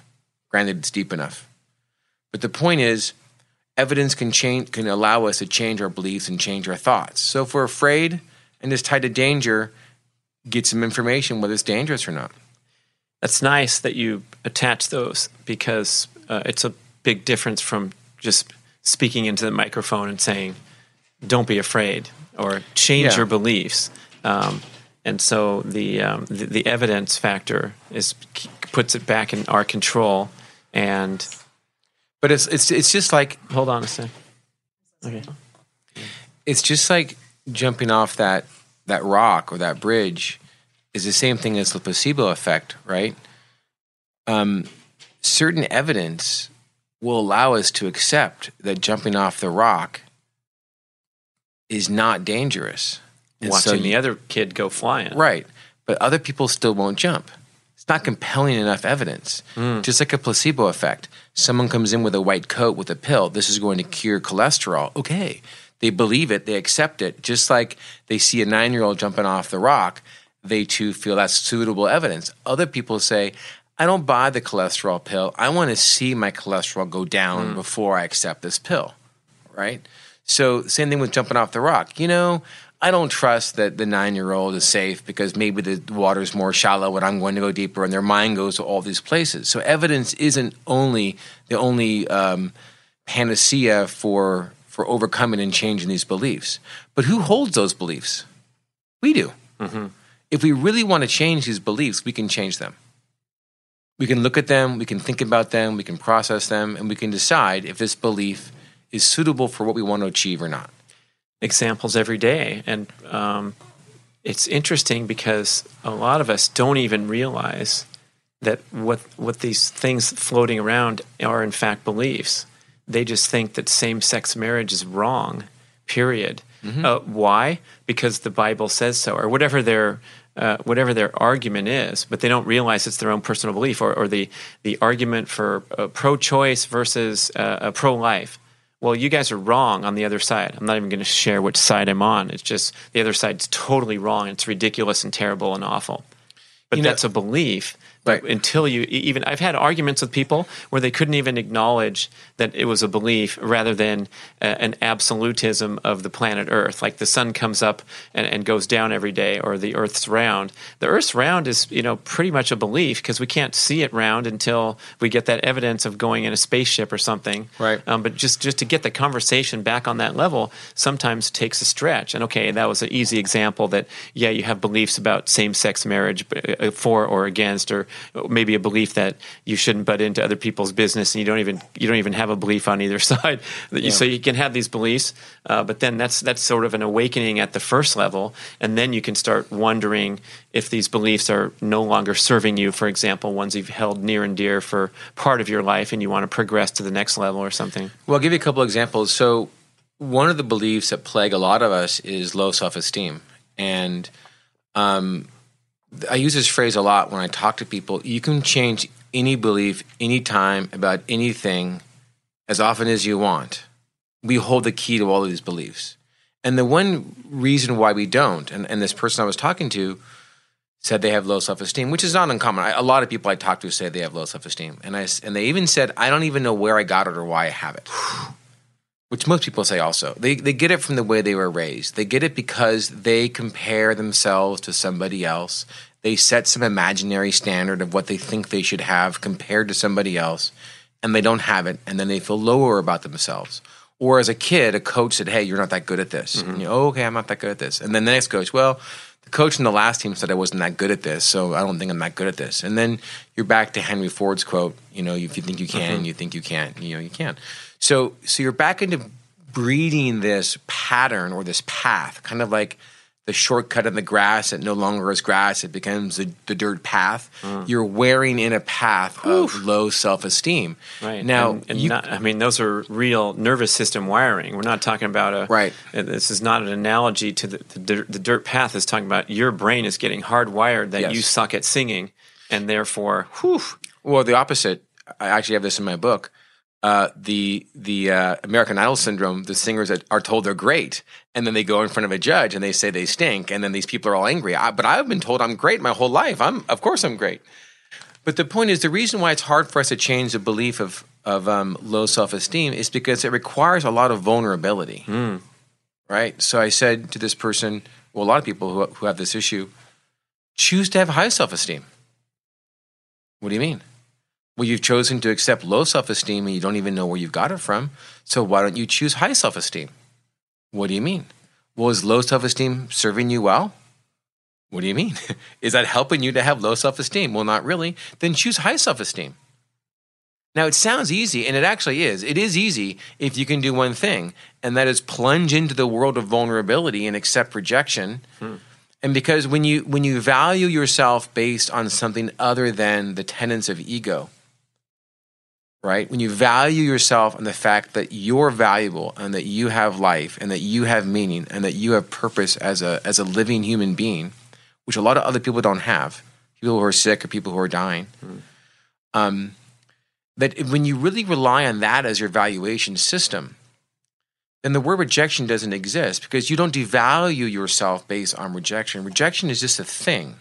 Granted, it's deep enough. But the point is, evidence can change can allow us to change our beliefs and change our thoughts. So if we're afraid and it's tied to danger, get some information whether it's dangerous or not. That's nice that you attach those because uh, it's a big difference from just speaking into the microphone and saying, don't be afraid or change yeah. your beliefs. Um, and so the, um, the, the evidence factor is puts it back in our control. And but it's it's it's just like hold on a sec. Okay, it's just like jumping off that that rock or that bridge is the same thing as the placebo effect, right? Um, certain evidence will allow us to accept that jumping off the rock is not dangerous. And Watching so the other kid go flying. Right. But other people still won't jump. It's not compelling enough evidence. Mm. Just like a placebo effect. Someone comes in with a white coat with a pill. This is going to cure cholesterol. Okay. They believe it, they accept it. Just like they see a nine year old jumping off the rock, they too feel that's suitable evidence. Other people say, I don't buy the cholesterol pill. I want to see my cholesterol go down mm. before I accept this pill. Right? So same thing with jumping off the rock. You know, I don't trust that the nine year old is safe because maybe the water's more shallow and I'm going to go deeper, and their mind goes to all these places. So evidence isn't only the only um, panacea for for overcoming and changing these beliefs. But who holds those beliefs? We do. Mm-hmm. If we really want to change these beliefs, we can change them. We can look at them, we can think about them, we can process them, and we can decide if this belief is suitable for what we want to achieve or not. Examples every day. And um, it's interesting because a lot of us don't even realize that what, what these things floating around are in fact beliefs. They just think that same sex marriage is wrong, period. Mm-hmm. Uh, why? Because the Bible says so, or whatever their uh, whatever their argument is, but they don't realize it's their own personal belief, or, or the the argument for uh, pro-choice versus uh, pro-life well, you guys are wrong on the other side. I'm not even going to share which side I'm on. It's just the other side's totally wrong. It's ridiculous and terrible and awful. But you that's a belief Right. Until you even, I've had arguments with people where they couldn't even acknowledge that it was a belief rather than uh, an absolutism of the planet Earth. Like the sun comes up and, and, goes down every day, or the Earth's round. The Earth's round is, you know, pretty much a belief because we can't see it round until we get that evidence of going in a spaceship or something. Right. Um, but just just to get the conversation back on that level sometimes takes a stretch. And okay, that was an easy example. That yeah, you have beliefs about same-sex marriage uh, for or against, or maybe a belief that you shouldn't butt into other people's business, and you don't even you don't even have a belief on either [laughs] side. That Yeah. So you can have these beliefs, uh, but then that's that's sort of an awakening at the first level, and then you can start wondering if these beliefs are no longer serving you. For example, ones you've held near and dear for part of your life, and you want to progress to the next level or something. Well, I'll give you a couple examples. So one of the beliefs that plague a lot of us is low self esteem, and um, I use this phrase a lot when I talk to people. You can change any belief anytime about anything as often as you want. We hold the key to all of these beliefs. And the one reason why we don't, and, and this person I was talking to said they have low self esteem, which is not uncommon. I, a lot of people I talk to say they have low self esteem, and I and they even said I don't even know where I got it or why I have it. Which most people say also. They they get it from the way they were raised. They get it because they compare themselves to somebody else. They set some imaginary standard of what they think they should have compared to somebody else, and they don't have it, and then they feel lower about themselves. Or as a kid, a coach said, "Hey, you're not that good at this." Mm-hmm. And you, oh, okay, I'm not that good at this. And then the next coach, well, the coach in the last team said I wasn't that good at this, so I don't think I'm that good at this. And then you're back to Henry Ford's quote, you know, if you think you can, mm-hmm. you think you can't, you know, you can't. So so you're back into breeding this pattern or this path, kind of like the shortcut in the grass that no longer is grass, it becomes the, the dirt path. Mm. You're wearing in a path Oof. of low self esteem. Right. Now, and, and you, not, I mean, those are real nervous system wiring. We're not talking about a. Right. This is not an analogy to the, the, dirt, the dirt path, is talking about your brain is getting hardwired that yes. you suck at singing, and therefore, whew. Well, the opposite. I actually have this in my book uh, the the uh, American Idol syndrome, the singers that are told they're great, and then they go in front of a judge and they say they stink, and then these people are all angry. I, but I've been told I'm great my whole life. I'm of course I'm great. But the point is, the reason why it's hard for us to change the belief of of um, low self esteem is because it requires a lot of vulnerability, mm. right? So I said to this person, well, a lot of people who who have this issue choose to have high self esteem. What do you mean? Well, you've chosen to accept low self esteem and you don't even know where you've got it from. So why don't you choose high self esteem? What do you mean? Well, is low self esteem serving you well? What do you mean? [laughs] is that helping you to have low self esteem? Well, not really. Then choose high self esteem. Now, it sounds easy, and it actually is. It is easy if you can do one thing, and that is plunge into the world of vulnerability and accept rejection. Hmm. And because when you when you value yourself based on something other than the tenets of ego, right? When you value yourself and the fact that you're valuable and that you have life and that you have meaning and that you have purpose as a as a living human being, which a lot of other people don't have, people who are sick or people who are dying. Mm. Um, that when you really rely on that as your valuation system, then the word rejection doesn't exist because you don't devalue yourself based on rejection. Rejection is just a thing.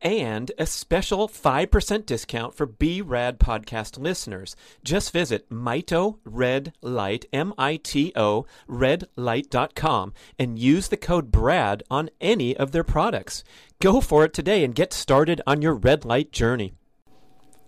and a special 5% discount for B-Rad podcast listeners. Just visit Mito Red Light, M-I-T-O, redlight.com and use the code BRAD on any of their products. Go for it today and get started on your red light journey.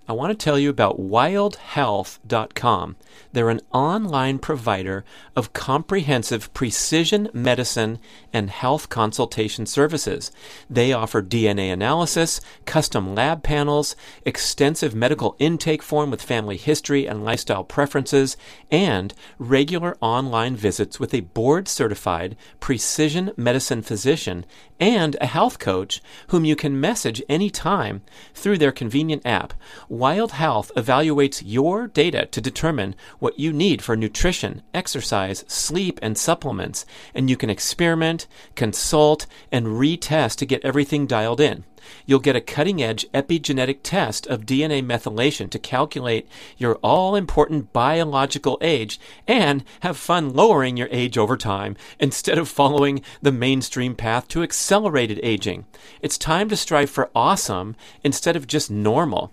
I want to tell you about wildhealth.com. They're an online provider of comprehensive precision medicine and health consultation services. They offer DNA analysis, custom lab panels, extensive medical intake form with family history and lifestyle preferences, and regular online visits with a board certified precision medicine physician and a health coach whom you can message anytime through their convenient app. Wild Health evaluates your data to determine what you need for nutrition, exercise, sleep, and supplements, and you can experiment, consult, and retest to get everything dialed in. You'll get a cutting edge epigenetic test of DNA methylation to calculate your all important biological age and have fun lowering your age over time instead of following the mainstream path to accelerated aging. It's time to strive for awesome instead of just normal.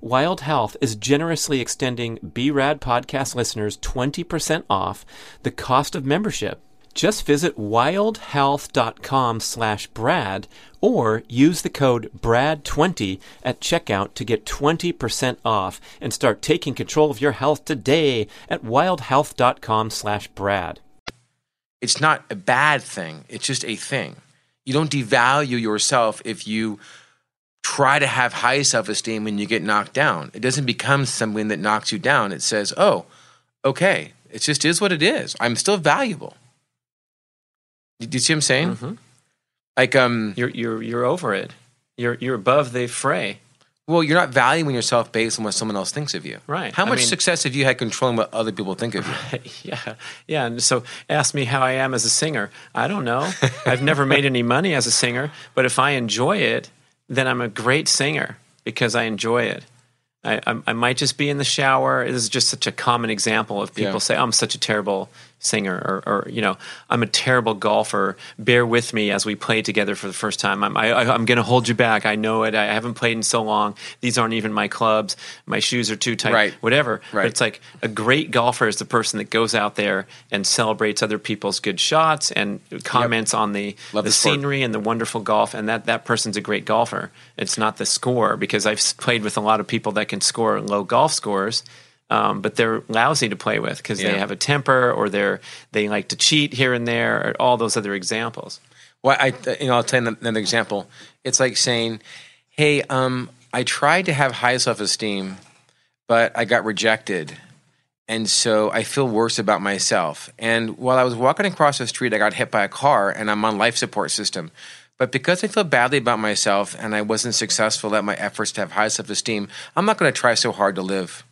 Wild Health is generously extending BRAD podcast listeners 20% off the cost of membership. Just visit wildhealth.com slash Brad or use the code BRAD20 at checkout to get 20% off and start taking control of your health today at wildhealth.com slash Brad. It's not a bad thing. It's just a thing. You don't devalue yourself if you try to have high self esteem when you get knocked down. It doesn't become something that knocks you down. It says, oh, okay, it just is what it is. I'm still valuable. Do you see what I'm saying? Mm-hmm. Like, um, You're, you're, you're over it. You're, you're above the fray. well, you're not valuing yourself based on what someone else thinks of you. Right. How I much mean- success have you had controlling what other people think of you? [laughs] yeah, yeah. And so, ask me how I am as a singer. I don't know. I've never made any money as a singer, but if I enjoy it, then I'm a great singer because I enjoy it. I, I, I might just be in the shower. This is just such a common example of people Yeah. say, oh, "I'm such a terrible singer," or, or you know, "I'm a terrible golfer." Bear with me as we play together for the first time. I'm I, I- I'm going to hold you back. I know it. I haven't played in so long. These aren't even my clubs. My shoes are too tight. Right. Whatever. Right. But it's like a great golfer is the person that goes out there and celebrates other people's good shots and comments on the, Love the the scenery and the wonderful golf. And that, that person's a great golfer. It's not the score because I've played with a lot of people that can score low golf scores. Um, but they're lousy to play with because Yeah. they have a temper or they're they like to cheat here and there or all those other examples. Well, I, you know, I'll tell you another example. It's like saying, "Hey, um, I tried to have high self-esteem, but I got rejected, and so I feel worse about myself." And while I was walking across the street, I got hit by a car, and I'm on life support system. But because I feel badly about myself and I wasn't successful at my efforts to have high self-esteem, I'm not going to try so hard to live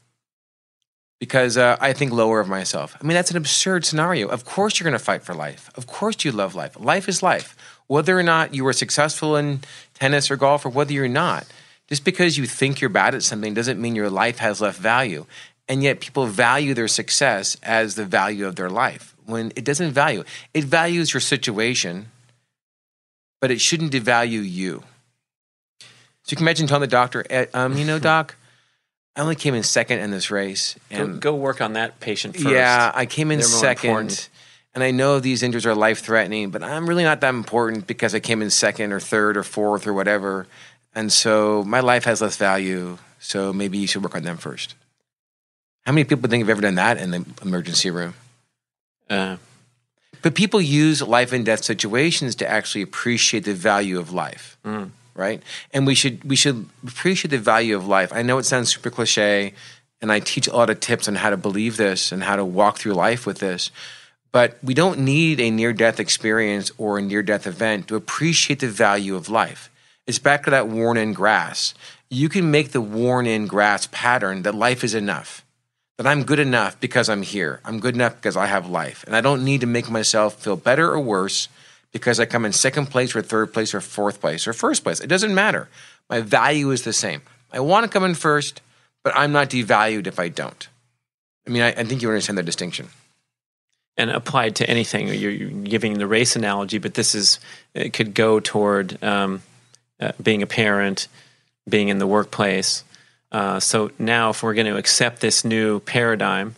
because uh, I think lower of myself. I mean, that's an absurd scenario. Of course, you're going to fight for life. Of course, you love life. Life is life. Whether or not you were successful in tennis or golf, or whether you're not, just because you think you're bad at something doesn't mean your life has less value. And yet, people value their success as the value of their life when it doesn't value. It values your situation, but it shouldn't devalue you. So you can imagine telling the doctor, eh, um, you know, doc, I only came in second in this race, Go, and go work on that patient first. yeah, I came in They're second, and I know these injuries are life threatening, but I'm really not that important because I came in second or third or fourth or whatever, and so my life has less value. So maybe you should work on them first. How many people think have ever done that in the emergency room? Uh, But people use life and death situations to actually appreciate the value of life, right? And we should we should appreciate the value of life. I know it sounds super cliche, and I teach a lot of tips on how to believe this and how to walk through life with this. But we don't need a near death experience or a near death event to appreciate the value of life. It's back to that worn in grass. You can make the worn in grass pattern that life is enough, that I'm good enough because I'm here. I'm good enough because I have life. And I don't need to make myself feel better or worse because I come in second place or third place or fourth place or first place. It doesn't matter. My value is the same. I want to come in first, but I'm not devalued if I don't. I mean, I, I think you understand the distinction. And applied to anything, you're, you're, giving the race analogy, but this is it could go toward um, uh, being a parent, being in the workplace. Uh, so now, if we're going to accept this new paradigm,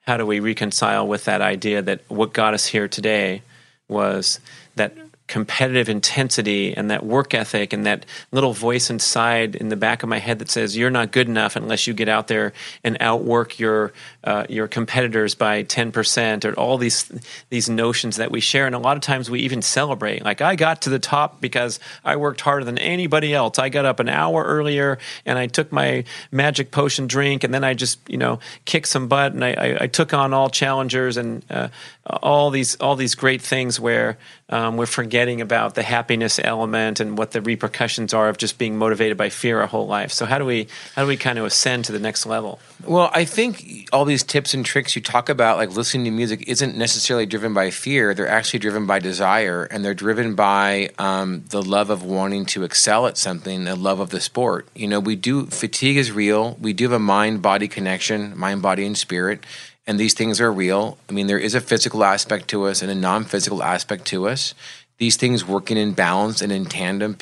how do we reconcile with that idea that what got us here today was that competitive intensity and that work ethic and that little voice inside in the back of my head that says you're not good enough unless you get out there and outwork your uh, your competitors by 10% or all these these notions that we share. And a lot of times we even celebrate. Like I got to the top because I worked harder than anybody else. I got up an hour earlier and I took my magic potion drink and then I just you know kicked some butt and I, I, I took on all challengers and uh, all these all these great things where um, we're forgetting about the happiness element and what the repercussions are of just being motivated by fear our whole life. So how do we how do we kind of ascend to the next level? Well, I think all these tips and tricks you talk about, like listening to music, isn't necessarily driven by fear. They're actually driven by desire, and they're driven by um, the love of wanting to excel at something, the love of the sport. You know, we do fatigue is real. We do have a mind body connection, mind body and spirit and these things are real. I mean, there is a physical aspect to us and a non-physical aspect to us. These things working in balance and in tandem,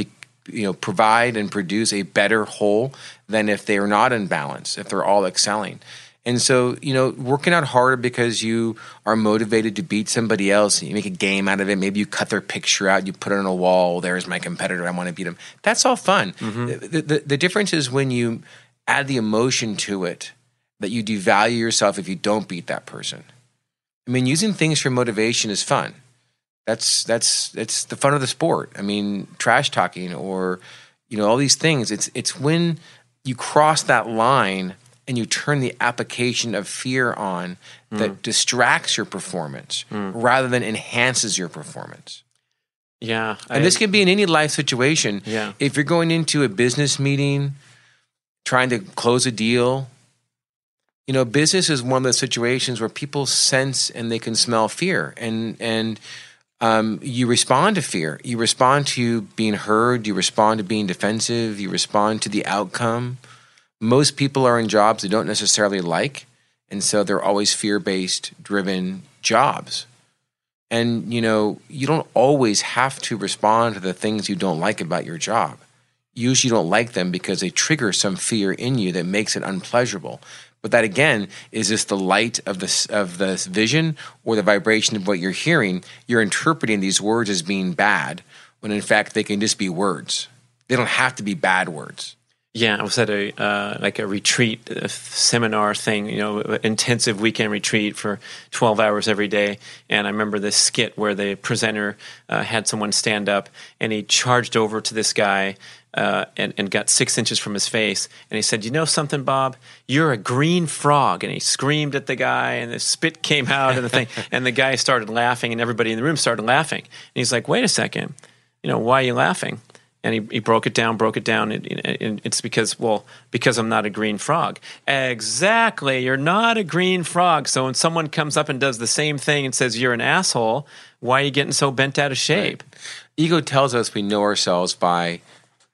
you know, provide and produce a better whole than if they are not in balance, if they're all excelling. And so, you know, working out harder because you are motivated to beat somebody else, you make a game out of it. Maybe you cut their picture out, you put it on a wall. There's my competitor. I want to beat him. That's all fun. Mm-hmm. The, the, the difference is when you add the emotion to it that you devalue yourself if you don't beat that person. I mean, using things for motivation is fun. That's that's that's the fun of the sport. I mean, trash talking or you know all these things. It's it's when you cross that line and you turn the application of fear on that mm. distracts your performance mm. rather than enhances your performance. Yeah, and I, this can be in any life situation. Yeah, if you're going into a business meeting, trying to close a deal, you know, business is one of those situations where people sense and they can smell fear, and and um, you respond to fear. You respond to being heard. You respond to being defensive. You respond to the outcome. Most people are in jobs they don't necessarily like, and so they're always fear based driven jobs. And you know, you don't always have to respond to the things you don't like about your job. Usually, you don't like them because they trigger some fear in you that makes it unpleasurable. But that again is just the light of the of the vision or the vibration of what you're hearing. You're interpreting these words as being bad when in fact they can just be words. They don't have to be bad words. Yeah, I was at a uh, like a retreat a seminar thing, you know, intensive weekend retreat for twelve hours every day. And I remember this skit where the presenter uh, had someone stand up and he charged over to this guy uh, and, and got six inches from his face. And he said, You know something, Bob? You're a green frog. And he screamed at the guy, and the spit came out and the thing. [laughs] and the guy started laughing, and everybody in the room started laughing. And he's like, Wait a second. You know, why are you laughing? And he, he broke it down, broke it down. And, and it's because, well, because I'm not a green frog. Exactly. You're not a green frog. So when someone comes up and does the same thing and says, You're an asshole, why are you getting so bent out of shape? Right. Ego tells us we know ourselves by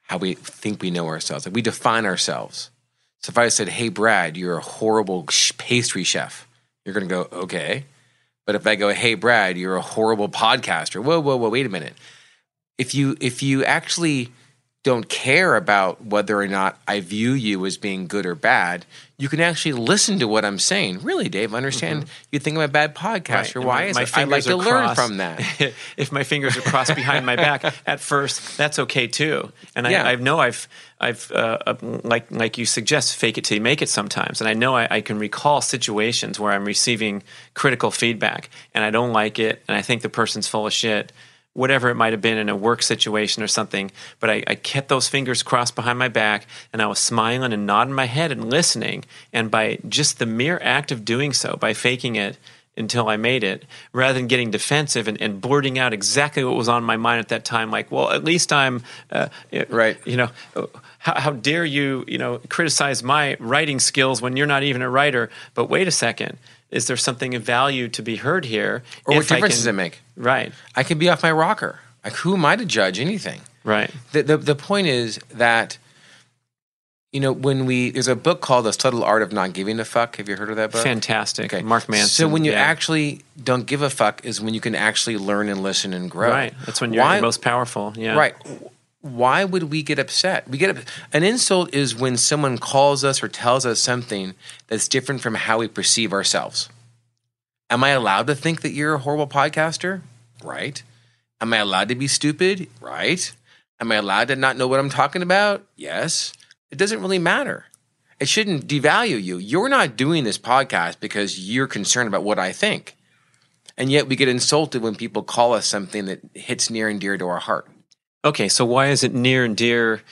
how we think we know ourselves. Like we define ourselves. So if I said, "Hey, Brad, you're a horrible pastry chef," you're going to go, "Okay." But if I go, "Hey, Brad, you're a horrible podcaster," whoa, whoa, whoa, wait a minute. If you if you actually don't care about whether or not I view you as being good or bad, you can actually listen to what I'm saying. Really, Dave, understand mm-hmm. you think I'm a bad podcaster. Right. Why my, is my it? I like to learn from that. [laughs] if my fingers are crossed behind my back [laughs] at first, that's okay too. And yeah. I, I, know I've I've uh, uh, like like you suggest, fake it till you make it sometimes. And I know I, I can recall situations where I'm receiving critical feedback and I don't like it, and I think the person's full of shit whatever it might have been in a work situation or something. But I, I, kept those fingers crossed behind my back and I was smiling and nodding my head and listening. And by just the mere act of doing so, by faking it until I made it, rather than getting defensive and, and blurting out exactly what was on my mind at that time, like, well, at least I'm, uh, right. You know, how, how dare you, you know, criticize my writing skills when you're not even a writer? But wait a second is there something of value to be heard here? Or what difference can, does it make? Right. I can be off my rocker. Like, who am I to judge anything? Right. The, the, the point is that, you know, when we, there's a book called The Subtle Art of Not Giving a Fuck. Have you heard of that book? Fantastic. Okay. Mark Manson. So when you yeah. actually don't give a fuck is when you can actually learn and listen and grow. Right. That's when you're Why, most powerful. Yeah. Right why would we get upset? We get an insult is when someone calls us or tells us something that's different from how we perceive ourselves. Am I allowed to think that you're a horrible podcaster? Right. Am I allowed to be stupid? Right. Am I allowed to not know what I'm talking about? Yes. It doesn't really matter. It shouldn't devalue you. You're not doing this podcast because you're concerned about what I think. And yet we get insulted when people call us something that hits near and dear to our heart. Okay, so why is it near and dear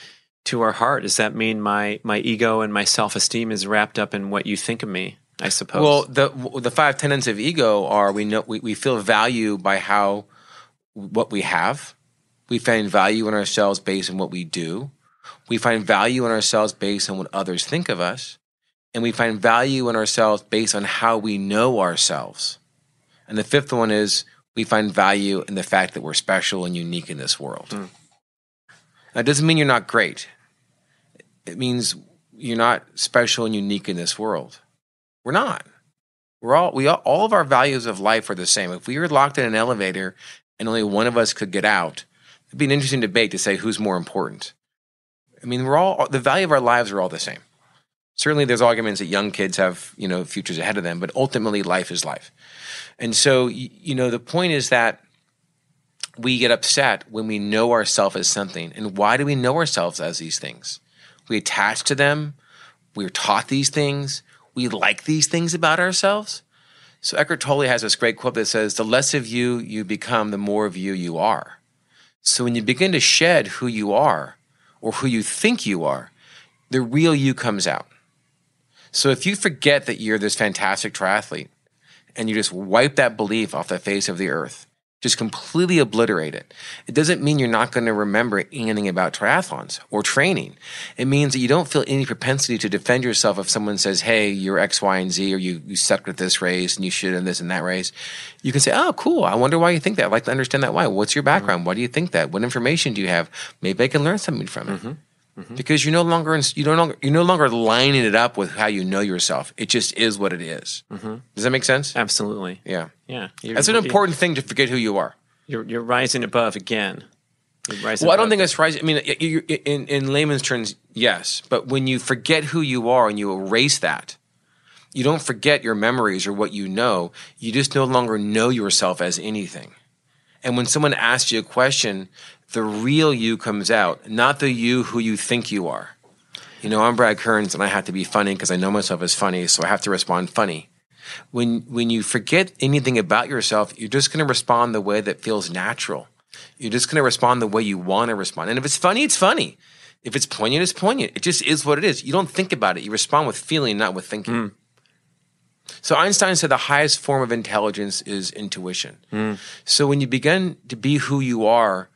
to our heart? Does that mean my my ego and my self esteem is wrapped up in what you think of me? I suppose. Well, the the five tenets of ego are we know we, we feel value by how what we have. We find value in ourselves based on what we do. We find value in ourselves based on what others think of us. And we find value in ourselves based on how we know ourselves. And the fifth one is we find value in the fact that we're special and unique in this world. Mm. That doesn't mean you're not great. It means you're not special and unique in this world. We're not. We're all we all, all of our values of life are the same. If we were locked in an elevator and only one of us could get out, it'd be an interesting debate to say who's more important. I mean, we're all the value of our lives are all the same. Certainly, there's arguments that young kids have you know futures ahead of them, but ultimately, life is life. And so, you know, the point is that we get upset when we know ourselves as something. And why do we know ourselves as these things? We attach to them. We're taught these things. We like these things about ourselves. So Eckhart Tolle has this great quote that says, "The less of you you become, the more of you you are." So when you begin to shed who you are or who you think you are, the real you comes out. So if you forget that you're this fantastic triathlete and you just wipe that belief off the face of the earth, just completely obliterate it. It doesn't mean you're not going to remember anything about triathlons or training. It means that you don't feel any propensity to defend yourself if someone says, hey, you're X, Y, and Z, or you, you sucked at this race and you should in this and that race. You can say, oh, cool. I wonder why you think that. I'd like to understand that why. What's your background? Why do you think that? What information do you have? Maybe I can learn something from it. Mm-hmm. Mm-hmm. Because you're no longer you longer you're no longer lining it up with how you know yourself. It just is what it is. Mm-hmm. Does that make sense? Absolutely. Yeah. Yeah. You're, That's an important thing to forget who you are. You're you're rising above again. Rising well, I don't think that's rising. I mean, in in layman's terms, yes. But when you forget who you are and you erase that, you don't forget your memories or what you know. You just no longer know yourself as anything. And when someone asks you a question the real you comes out, not the you who you think you are. You know, I'm Brad Kearns and I have to be funny because I know myself as funny, so I have to respond funny. When when you forget anything about yourself, you're just going to respond the way that feels natural. You're just going to respond the way you want to respond. And if it's funny, it's funny. If it's poignant, it's poignant. It just is what it is. You don't think about it. You respond with feeling, not with thinking. Mm. So Einstein said the highest form of intelligence is intuition. Mm. So when you begin to be who you are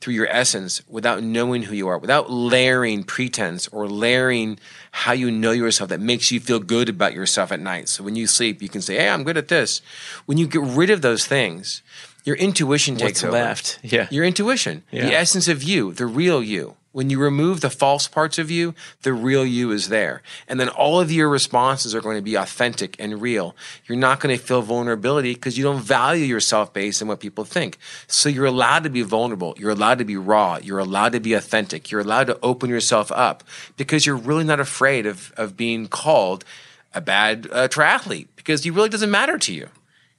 through your essence without knowing who you are, without layering pretense or layering how you know yourself that makes you feel good about yourself at night. So when you sleep, you can say, Hey, I'm good at this. When you get rid of those things, your intuition takes What's over. left. [laughs] Yeah. Your intuition, yeah. the essence of you, the real you. When you remove the false parts of you, the real you is there. And then all of your responses are going to be authentic and real. You're not going to feel vulnerability because you don't value yourself based on what people think. So you're allowed to be vulnerable. You're allowed to be raw. You're allowed to be authentic. You're allowed to open yourself up because you're really not afraid of, of being called a bad uh, triathlete because it really doesn't matter to you.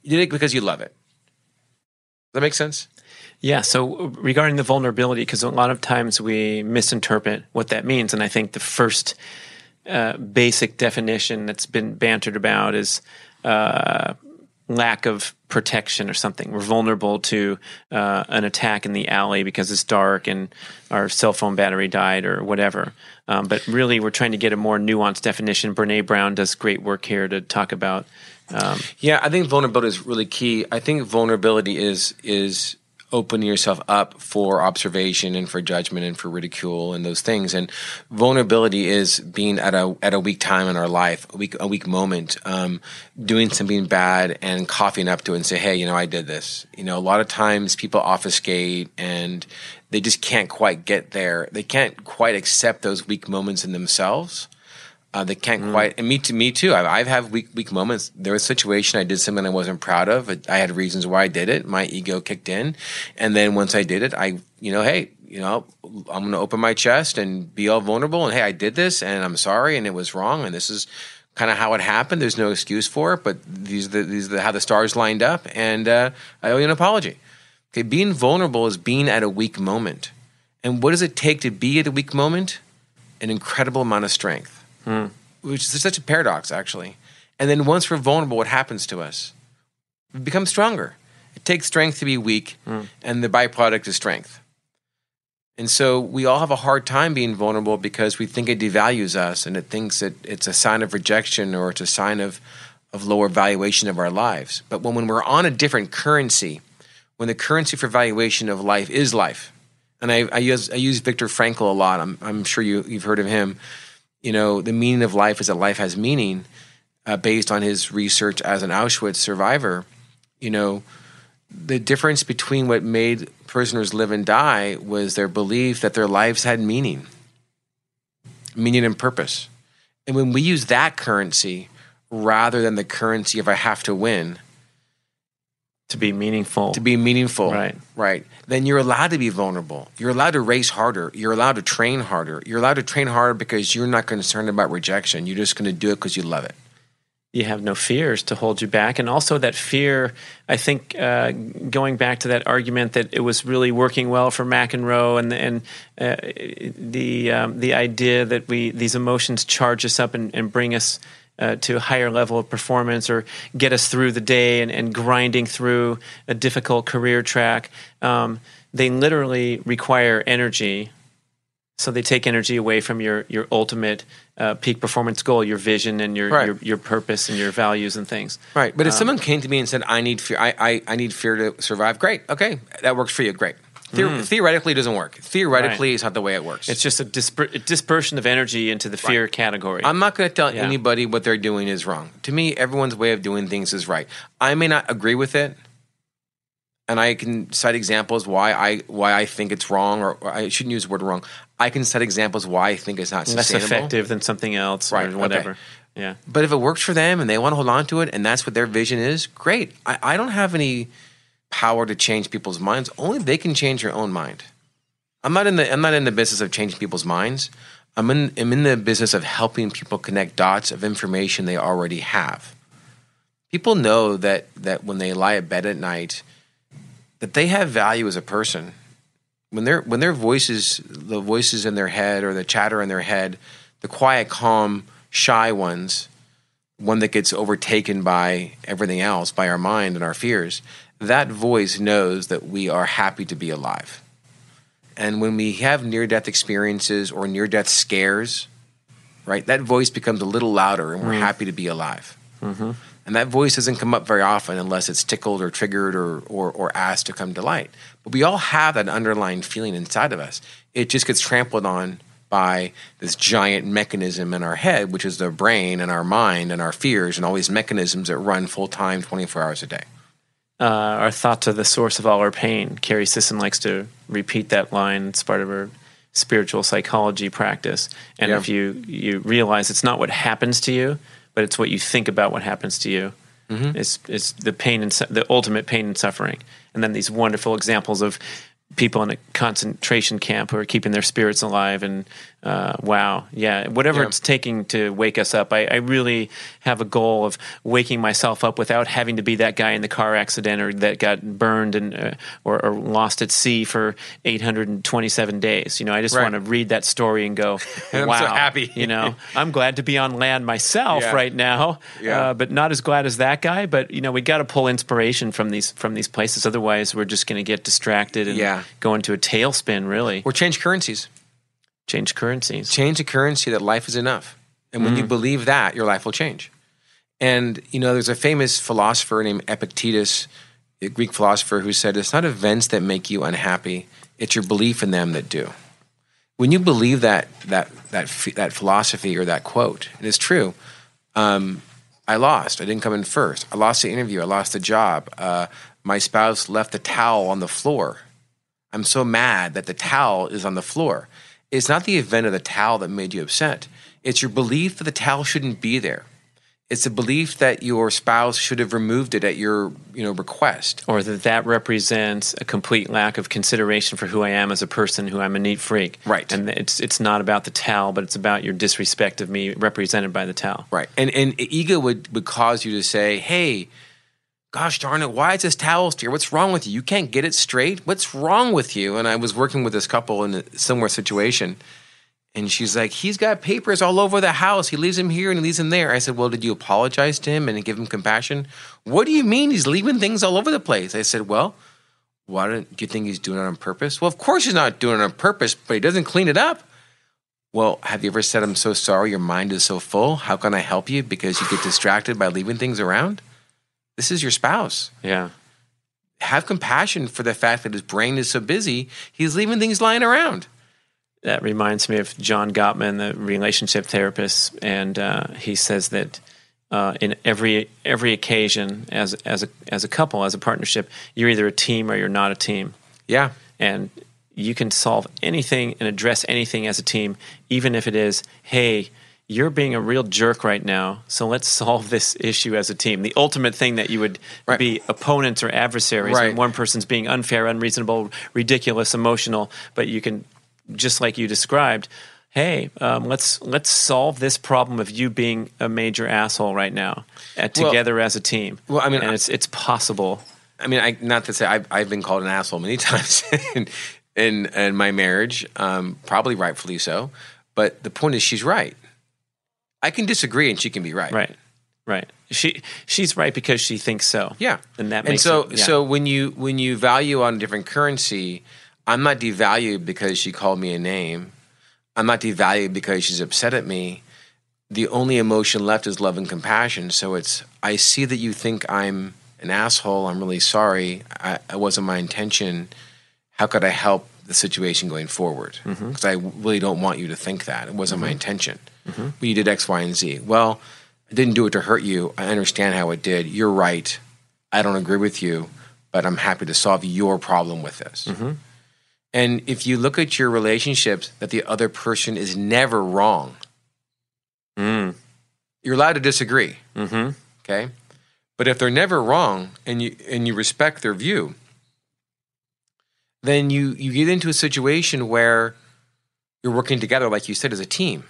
You did it because you love it. Does that make sense? Yeah. So regarding the vulnerability, because a lot of times we misinterpret what that means, and I think the first uh, basic definition that's been bantered about is uh, lack of protection or something. We're vulnerable to uh, an attack in the alley because it's dark and our cell phone battery died or whatever. Um, but really, we're trying to get a more nuanced definition. Brene Brown does great work here to talk about. Um, yeah, I think vulnerability is really key. I think vulnerability is is opening yourself up for observation and for judgment and for ridicule and those things. And vulnerability is being at a at a weak time in our life, a weak a weak moment, um, doing something bad and coughing up to it and say, "Hey, you know, I did this." You know, a lot of times people obfuscate and they just can't quite get there. They can't quite accept those weak moments in themselves. Uh, they can't mm. quite, and me to me too. I, I've had weak, weak moments. There was a situation I did something I wasn't proud of. I had reasons why I did it. My ego kicked in, and then once I did it, I, you know, hey, you know, I'm going to open my chest and be all vulnerable. And hey, I did this, and I'm sorry, and it was wrong, and this is kind of how it happened. There's no excuse for it, but these are the, these are the, how the stars lined up, and uh, I owe you an apology. Okay, being vulnerable is being at a weak moment, and what does it take to be at a weak moment? An incredible amount of strength Hmm. Which is such a paradox, actually. And then once we're vulnerable, what happens to us? We become stronger. It takes strength to be weak, hmm. and the byproduct is strength. And so we all have a hard time being vulnerable because we think it devalues us and it thinks that it's a sign of rejection or it's a sign of, of lower valuation of our lives. But when, when we're on a different currency, when the currency for valuation of life is life, and I, I use I use Viktor Frankl a lot. I'm, I'm sure you, you've heard of him you know, the meaning of life is that life has meaning uh, based on his research as an Auschwitz survivor. You know, the difference between what made prisoners live and die was their belief that their lives had meaning, meaning and purpose. And when we use that currency rather than the currency of I have to win, to be meaningful. To be meaningful. Right. Right. Then you're allowed to be vulnerable. You're allowed to race harder. You're allowed to train harder. You're allowed to train harder because you're not concerned about rejection. You're just going to do it because you love it. You have no fears to hold you back. And also, that fear, I think, uh, going back to that argument that it was really working well for McEnroe and, and uh, the, um, the idea that we these emotions charge us up and, and bring us uh, to a higher level of performance or get us through the day and, and grinding through a difficult career track. Um, they literally require energy. So they take energy away from your your ultimate uh, peak performance goal, your vision and your, right. your, your purpose and your values and things. Right. But if um, someone came to me and said, "I need fear, I, I, I need fear to survive," great. Okay, that works for you. Great. Theor- mm. Theoretically, it doesn't work. Theoretically, right. it's not the way it works. It's just a, disper- a dispersion of energy into the fear right. category. I'm not going to tell yeah. anybody what they're doing is wrong. To me, everyone's way of doing things is right. I may not agree with it, and I can cite examples why I why I think it's wrong, or, or I shouldn't use the word wrong. I can cite examples why I think it's not less effective than something else, right? Or whatever. Okay. Yeah. But if it works for them and they want to hold on to it, and that's what their vision is, great. I, I don't have any power to change people's minds. Only they can change your own mind. I'm not in the I'm not in the business of changing people's minds. I'm in I'm in the business of helping people connect dots of information they already have. People know that that when they lie at bed at night, that they have value as a person. When their when their voices the voices in their head or the chatter in their head, the quiet, calm, shy ones, one that gets overtaken by everything else, by our mind and our fears, that voice knows that we are happy to be alive. And when we have near death experiences or near death scares, right, that voice becomes a little louder and we're mm. happy to be alive. Mm-hmm. And that voice doesn't come up very often unless it's tickled or triggered or, or, or asked to come to light. But we all have that underlying feeling inside of us. It just gets trampled on by this giant mechanism in our head, which is the brain and our mind and our fears and all these mechanisms that run full time 24 hours a day uh, our thoughts are the source of all our pain. Carrie Sisson likes to repeat that line. It's part of her spiritual psychology practice. And yeah. if you you realize it's not what happens to you, but it's what you think about what happens to you, mm-hmm. it's it's the pain and the ultimate pain and suffering. And then these wonderful examples of people in a concentration camp who are keeping their spirits alive and uh, wow yeah whatever Yeah. it's taking to wake us up I, I really have a goal of waking myself up without having to be that guy in the car accident or that got burned and uh, or, or lost at sea for 827 days you know i just Right. want to read that story and go [laughs] And I'm wow so happy. you know [laughs] i'm glad to be on land myself Yeah. right now Yeah. uh, but not as glad as that guy but you know we got to pull inspiration from these from these places otherwise we're just going to get distracted and Yeah. go into a tailspin really Or change currencies. Change currencies Change the currency that life is enough. And when you believe that, your life will change. And, you know, there's a famous philosopher named Epictetus, a Greek philosopher, who said, It's not events that make you unhappy, it's your belief in them that do. When you believe that, that, that, that philosophy or that quote, and it's true, um, I lost. I didn't come in first. I lost the interview. I lost the job. Uh, my spouse left the towel on the floor. I'm so mad that the towel is on the floor. It's not the event of the towel that made you upset. It's your belief that the towel shouldn't be there. It's the belief that your spouse should have removed it at your, you know, request. or that that represents a complete lack of consideration for who I am as a person, who I'm a neat freak. Right. And it's it's not about the towel, but it's about your disrespect of me represented by the towel. Right. And and ego would would cause you to say, "Hey, gosh darn it, why is this towel here? What's wrong with you? You can't get it straight. What's wrong with you?" And I was working with this couple in a similar situation, and she's like, "He's got papers all over the house. He leaves them here and he leaves them there." I said, "Well, did you apologize to him and give him compassion?" "What do you mean he's leaving things all over the place?" I said, "Well." Why don't do you think he's doing it on purpose? Well, of course he's not doing it on purpose, but he doesn't clean it up. Well, have you ever said, I'm so sorry, your mind is so full? How can I help you? Because you get distracted by leaving things around? This is your spouse. Yeah. Have compassion for the fact that his brain is so busy, he's leaving things lying around. That reminds me of John Gottman, the relationship therapist, and uh, he says that uh, in every every occasion, as as a as a couple, as a partnership, you're either a team or you're not a team, Yeah. and you can solve anything and address anything as a team, even if it is, hey. You're being a real jerk right now, so let's solve this issue as a team. The ultimate thing that you would Right. be opponents or adversaries Right. when one person's being unfair, unreasonable, ridiculous, emotional, but you can just like you described, hey, um, let's let's solve this problem of you being a major asshole right now, uh, Well- together as a team. Well, I mean, and I- it's it's possible. I mean, I, not to say I've, I've been called an asshole many [laughs] times in, in, in my marriage, um, probably rightfully so. But the point is, she's right. I can disagree and she can be right. Right, right. She she's right because she thinks so. Yeah, and that and makes so it, yeah. so when you when you value on a different currency, I'm not devalued because she called me a name. I'm not devalued because she's upset at me. The only emotion left is love and compassion. So it's I see that you think I'm an asshole. I'm really sorry. I, it wasn't my intention. How could I help the situation going forward? Because I really don't want you to think that it wasn't my intention. But you did X, Y, and Z. Well, I didn't do it to hurt you. I understand how it did. You're right. I don't agree with you, but I'm happy to solve your problem with this. And if you look at your relationships, that the other person is never wrong, Mm, you're allowed to disagree. hmm Okay, but if they're never wrong and you and you respect their view, then you you get into a situation where you're working together, like you said, as a team.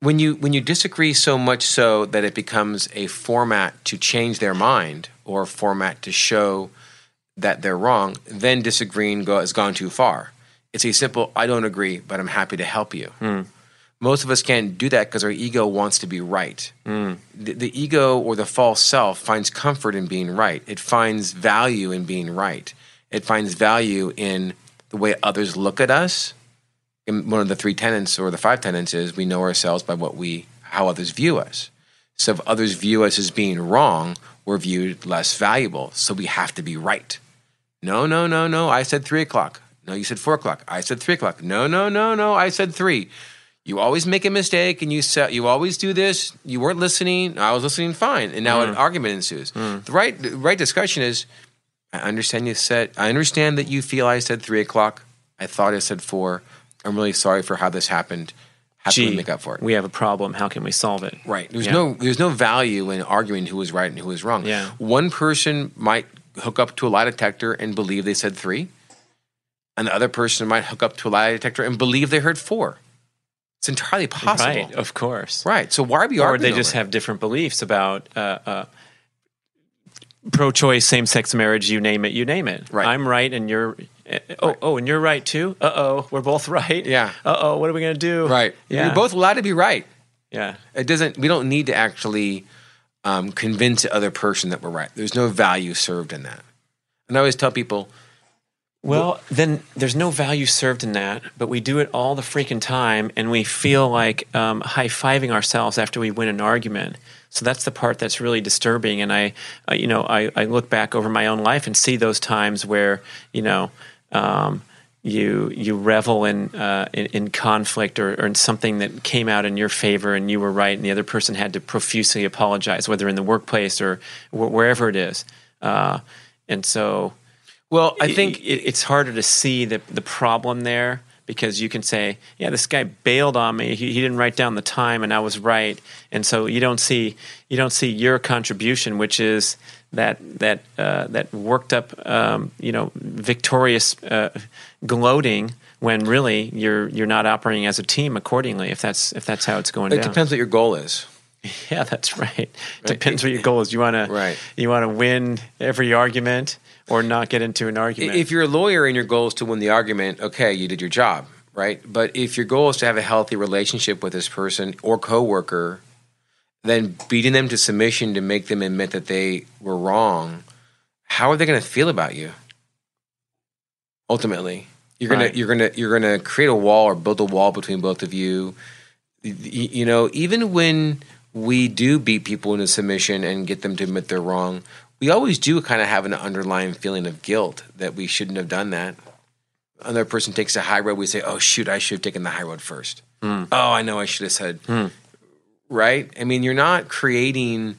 When you when you disagree so much so that it becomes a format to change their mind or a format to show that they're wrong, then disagreeing go, has gone too far. It's a simple "I don't agree, but I'm happy to help you." Hmm. Most of us can't do that because our ego wants to be right. Hmm. The, the ego or the false self finds comfort in being right. It finds value in being right. It finds value in the way others look at us. And one of the three tenets or the five tenets is we know ourselves by what we how others view us. So if others view us as being wrong, we're viewed less valuable. So we have to be right. No, no, no, no. I said three o'clock. No, you said four o'clock. I said three o'clock. No, no, no, no. I said three. You always make a mistake, and you say, you always do this. You weren't listening. I was listening fine, and now hmm. an argument ensues. Hmm. The right, the right discussion is. I understand you said. I understand that you feel I said three o'clock. I thought I said four. I'm really sorry for how this happened. How can we make up for it? we have a problem. How can we solve it? Right. There's Yeah. no there's no value in arguing who was right and who was wrong. Yeah. One person might hook up to a lie detector and believe they said three. and the other person might hook up to a lie detector and believe they heard four. It's entirely possible. Right, of course. Right. So why are we Or they just it? have different beliefs about uh, uh, pro-choice, same-sex marriage. You name it, you name it. Right. I'm right, and you're. uh, Oh, oh, and you're right too. Uh oh, we're both [laughs] right. Yeah. Uh oh, what are we gonna do? right. Yeah. You're both allowed to be right. Yeah. It doesn't. We don't need to actually um, convince the other person that we're right. There's no value served in that. And I always tell people, Well, then there's no value served in that, but we do it all the freaking time, and we feel like um, high fiving ourselves after we win an argument. So that's the part that's really disturbing. And I, I you know, I, I look back over my own life and see those times where you know. Um, you you revel in, uh, in in conflict or, or in something that came out in your favor and you were right and the other person had to profusely apologize whether in the workplace or wh- wherever it is uh, and so well, I think it, it's harder to see the the problem there because you can say, yeah, this guy bailed on me. He, he didn't write down the time, and I was right. And so you don't see you don't see your contribution, which is that that uh, that worked up, um, you know, victorious uh, gloating when really you're you're not operating as a team accordingly. If that's if that's how it's going it down. depends what your goal is. [laughs] Yeah, that's right. It depends what your goal is. You want to Right. you want to win every argument or not get into an argument. If you're a lawyer and your goal is to win the argument, okay, you did your job, right? But if your goal is to have a healthy relationship with this person or coworker, then beating them to submission to make them admit that they were wrong, how are they going to feel about you? Ultimately, you're gonna you're gonna you're gonna create a wall or build a wall between both of you. You know, even when we do beat people into submission and get them to admit they're wrong, we always do kind of have an underlying feeling of guilt that we shouldn't have done that. Another person takes a high road, we say, "Oh shoot, I should have taken the high road first. Hmm. Oh, I know I should have said." Hmm. Right? I mean, you're not creating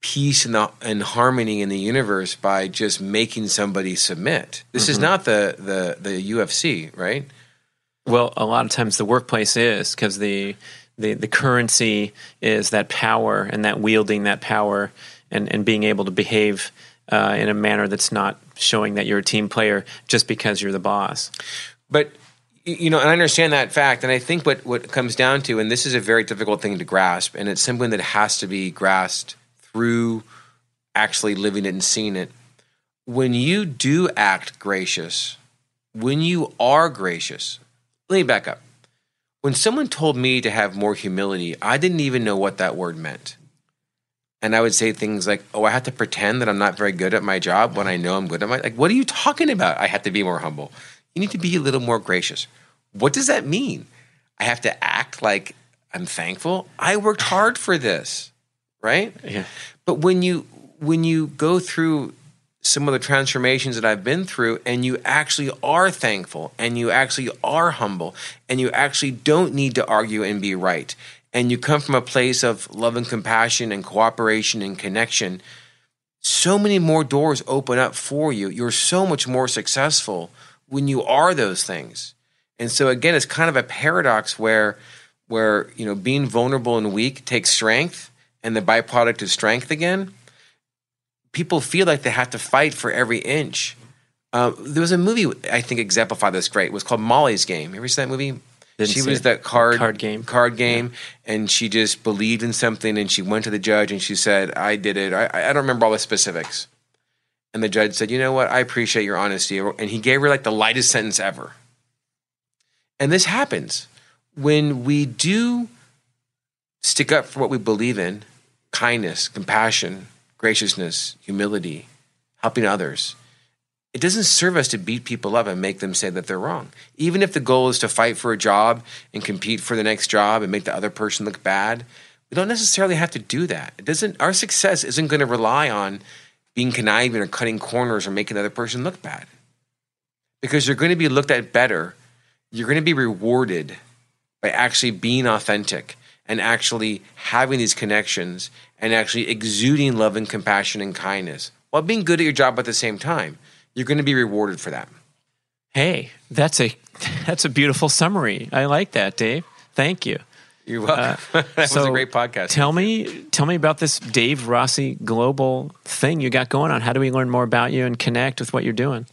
peace and, the, and harmony in the universe by just making somebody submit. This is mm-hmm. not the the the UFC, right? Well, a lot of times the workplace is because the, the the currency is that power and that wielding that power and, and being able to behave uh, in a manner that's not showing that you're a team player just because you're the boss. But you know, and I understand that fact, and I think what what comes down to, and this is a very difficult thing to grasp, and it's something that has to be grasped through actually living it and seeing it. When you do act gracious, when you are gracious, let me back up. When someone told me to have more humility, I didn't even know what that word meant. And I would say things like, "Oh, I have to pretend that I'm not very good at my job when I know I'm good at my like." What are you talking about? I have to be more humble. You need to be a little more gracious. What does that mean? I have to act like I'm thankful. I worked hard for this, right? Yeah. But when you when you go through some of the transformations that I've been through and you actually are thankful and you actually are humble and you actually don't need to argue and be right and you come from a place of love and compassion and cooperation and connection so many more doors open up for you you're so much more successful when you are those things and so again it's kind of a paradox where where you know being vulnerable and weak takes strength and the byproduct is strength again people feel like they have to fight for every inch. Uh, there was a movie I think exemplified this great. It was called Molly's Game. You ever seen that movie? Didn't she was it. that card Card game. card game, and she just believed in something, and she went to the judge and she said, "I did it." I, I don't remember all the specifics, and the judge said, "You know what? I appreciate your honesty," and he gave her like the lightest sentence ever. And this happens when we do stick up for what we believe in kindness, compassion, graciousness, humility, helping others. It doesn't serve us to beat people up and make them say that they're wrong. Even if the goal is to fight for a job and compete for the next job and make the other person look bad, we don't necessarily have to do that. It doesn't our success isn't going to rely on being conniving or cutting corners or making the other person look bad. Because you're going to be looked at better. You're going to be rewarded by actually being authentic and actually having these connections and actually exuding love and compassion and kindness while being good at your job at the same time. You're going to be rewarded for that. Hey, that's a [laughs] that's a beautiful summary. I like that, Dave. Thank you. You're welcome. Uh, [laughs] that was a great podcast. Tell me, tell me about this Dave Rossi global thing you got going on. How do we learn more about you and connect with what you're doing?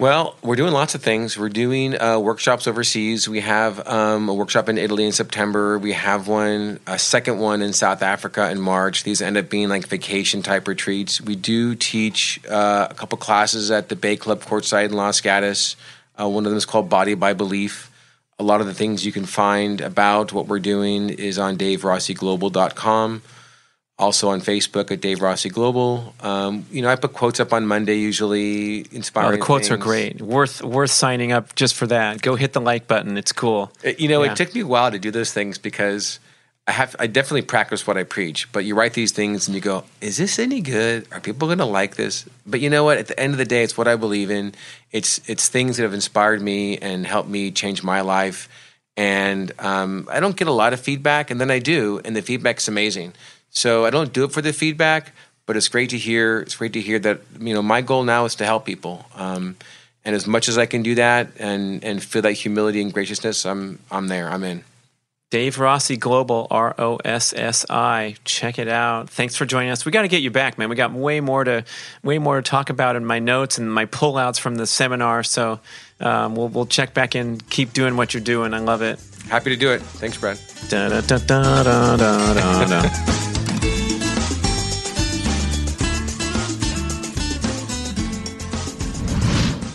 Well, we're doing lots of things. We're doing uh, workshops overseas. We have um, a workshop in Italy in September. We have one, a second one in South Africa in March. These end up being like vacation type retreats. We do teach uh, a couple classes at the Bay Club Courtside in Los Gatos. Uh, one of them is called Body by Belief. A lot of the things you can find about what we're doing is on DaveRossiGlobal.com also on Facebook at Dave Rossi Global. Um, you know, I put quotes up on Monday usually, inspiring. Oh, the quotes things. are great. Worth worth signing up just for that. Go hit the like button. It's cool. It, uh, you know, yeah. it took me a while to do those things because I have I definitely practice what I preach. But you write these things and you go, "Is this any good? Are people going to like this?" But you know what? At the end of the day, it's what I believe in. It's it's things that have inspired me and helped me change my life. And um, I don't get a lot of feedback, and then I do, and the feedback's amazing. So I don't do it for the feedback, but it's great to hear. It's great to hear that you know my goal now is to help people. Um, and as much as I can do that and and feel that humility and graciousness, I'm I'm there. I'm in. Dave Rossi Global, R O S S I. Check it out. Thanks for joining us. We got to get you back, man. We got way more to way more to talk about in my notes and my pullouts from the seminar. So um, we'll we'll check back in. Keep doing what you're doing. I love it. Happy to do it. Thanks, Brad. Da, da, da,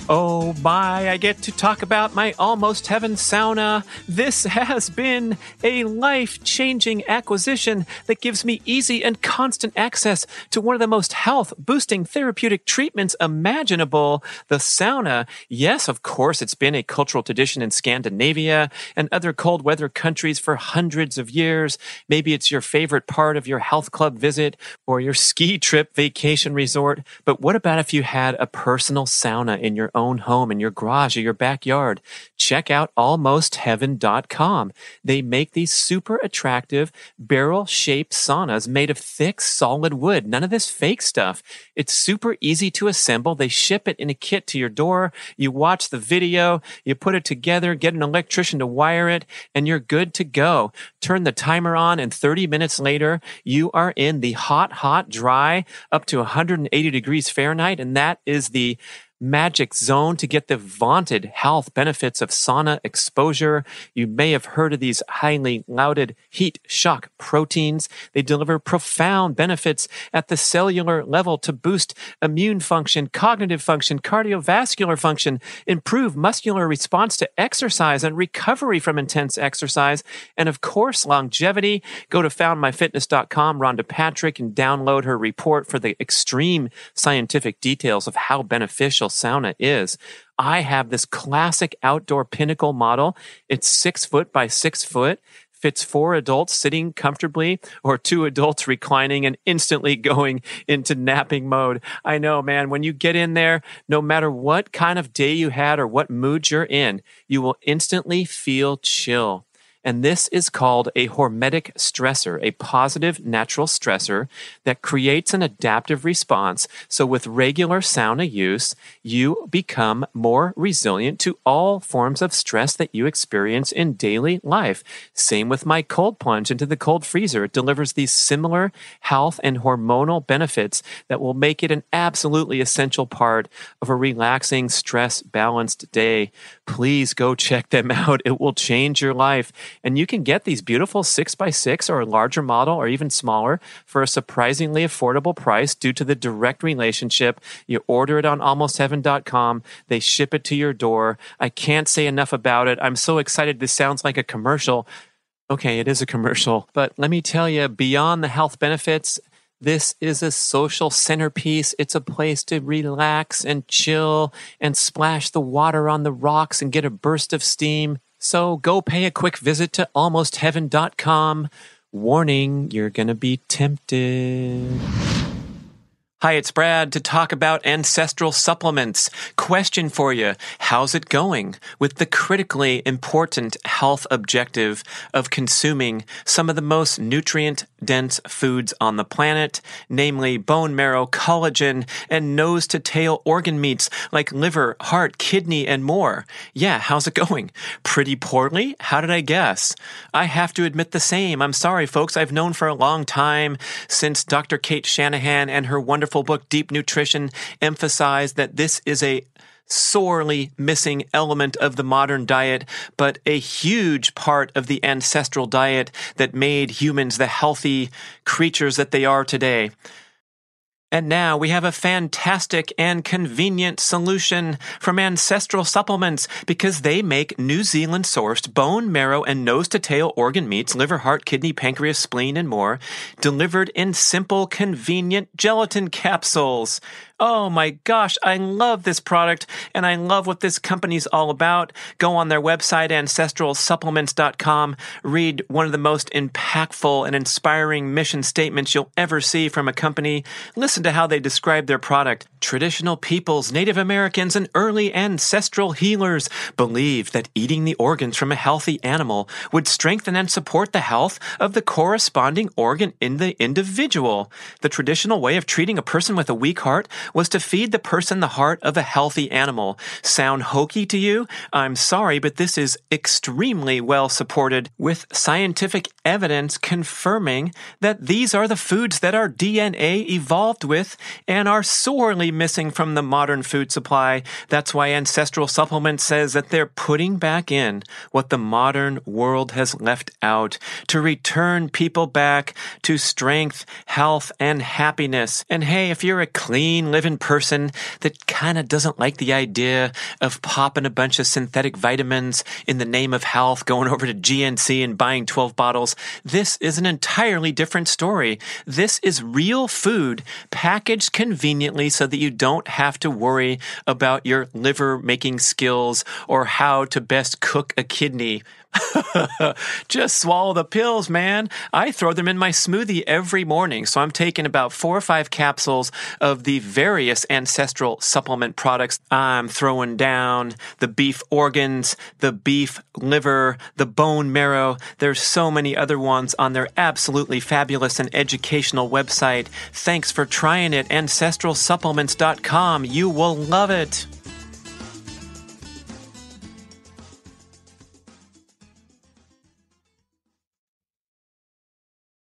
Oh my, I get to talk about my almost heaven sauna. This has been a life changing acquisition that gives me easy and constant access to one of the most health boosting therapeutic treatments imaginable the sauna. Yes, of course, it's been a cultural tradition in Scandinavia and other cold weather countries for hundreds of years. Maybe it's your favorite part of your health club visit or your ski trip vacation resort. But what about if you had a personal sauna in your own home, in your garage, or your backyard, check out almostheaven.com. They make these super attractive barrel shaped saunas made of thick, solid wood. None of this fake stuff. It's super easy to assemble. They ship it in a kit to your door. You watch the video, you put it together, get an electrician to wire it, and you're good to go. Turn the timer on, and 30 minutes later, you are in the hot, hot, dry, up to 180 degrees Fahrenheit. And that is the magic zone to get the vaunted health benefits of sauna exposure. You may have heard of these highly lauded heat shock proteins. They deliver profound benefits at the cellular level to boost immune function, cognitive function, cardiovascular function, improve muscular response to exercise and recovery from intense exercise, and of course, longevity. Go to foundmyfitness.com, Rhonda Patrick, and download her report for the extreme scientific details of how beneficial sauna is. I have this classic outdoor pinnacle model. It's six foot by six foot fits four adults sitting comfortably or two adults reclining and instantly [laughs] going into napping mode. I know, man, when you get in there, no matter what kind of day you had or what mood you're in, you will instantly feel chill. And this is called a hormetic stressor, a positive natural stressor that creates an adaptive response. So with regular sauna use, you become more resilient to all forms of stress that you experience in daily life. Same with my cold plunge into the cold freezer. It delivers these similar health and hormonal benefits that will make it an absolutely essential part of a relaxing, stress balanced day. Please go check them [laughs] out. It will change your life. And you can get these beautiful six by six or a larger model or even smaller for a surprisingly affordable price due to the direct relationship. You order it on almostheaven.com. They ship it to your door. I can't say enough about it. I'm so excited. This sounds like a commercial. Okay, it is a commercial, but let me tell you, beyond the health benefits, this is a social centerpiece. It's a place to relax and chill and splash the water on the rocks and get a burst of steam. So go pay a quick visit to almostheaven.com. Warning, you're going to be tempted. Hi, it's Brad to talk about ancestral supplements. Question for you. How's it going with the critically important health objective of consuming some of the most nutrient dense foods on the planet, namely bone marrow, collagen, and nose to tail organ meats like liver, heart, kidney, and more? Yeah, how's it going? Pretty poorly? How did I guess? I have to admit the same. I'm sorry, folks. I've known for a long time since Dr. Cate Shanahan and her wonderful book, Deep Nutrition, emphasized that this is a sorely missing element of the modern diet, but a huge part of the ancestral diet that made humans the healthy creatures that they are today. And now we have a fantastic and convenient solution from Ancestral Supplements because they make New Zealand sourced bone marrow and nose to tail organ meats, liver, heart, kidney, pancreas, spleen, and more, delivered in simple, convenient gelatin capsules. Oh my gosh, I love this product and I love what this company's all about. Go on their website, ancestralsupplements.com, read one of the most impactful and inspiring mission statements you'll ever see from a company. Listen to how they describe their product. Traditional peoples, Native Americans, and early ancestral healers believed that eating the organs from a healthy animal would strengthen and support the health of the corresponding organ in the individual. The traditional way of treating a person with a weak heart was to feed the person the heart of a healthy animal. Sound hokey to you? I'm sorry, but this is extremely well supported with scientific evidence confirming that these are the foods that our DNA evolved with and are sorely missing from the modern food supply. That's why Ancestral Supplement says that they're putting back in what the modern world has left out to return people back to strength, health, and happiness. And hey, if you're a clean living person that kind of doesn't like the idea of popping a bunch of synthetic vitamins in the name of health, going over to GNC and buying 12 bottles, this is an entirely different story. This is real food packaged conveniently so that you don't have to worry about your liver making skills or how to best cook a kidney. [laughs] Just swallow the pills, man. I throw them in my smoothie every morning. So I'm taking about four or five capsules of the various ancestral supplement products. I'm throwing down the beef organs, the beef liver, the bone marrow. There's so many other ones on their absolutely fabulous and educational website. Thanks for trying it, ancestralsupplements.com. You will love it.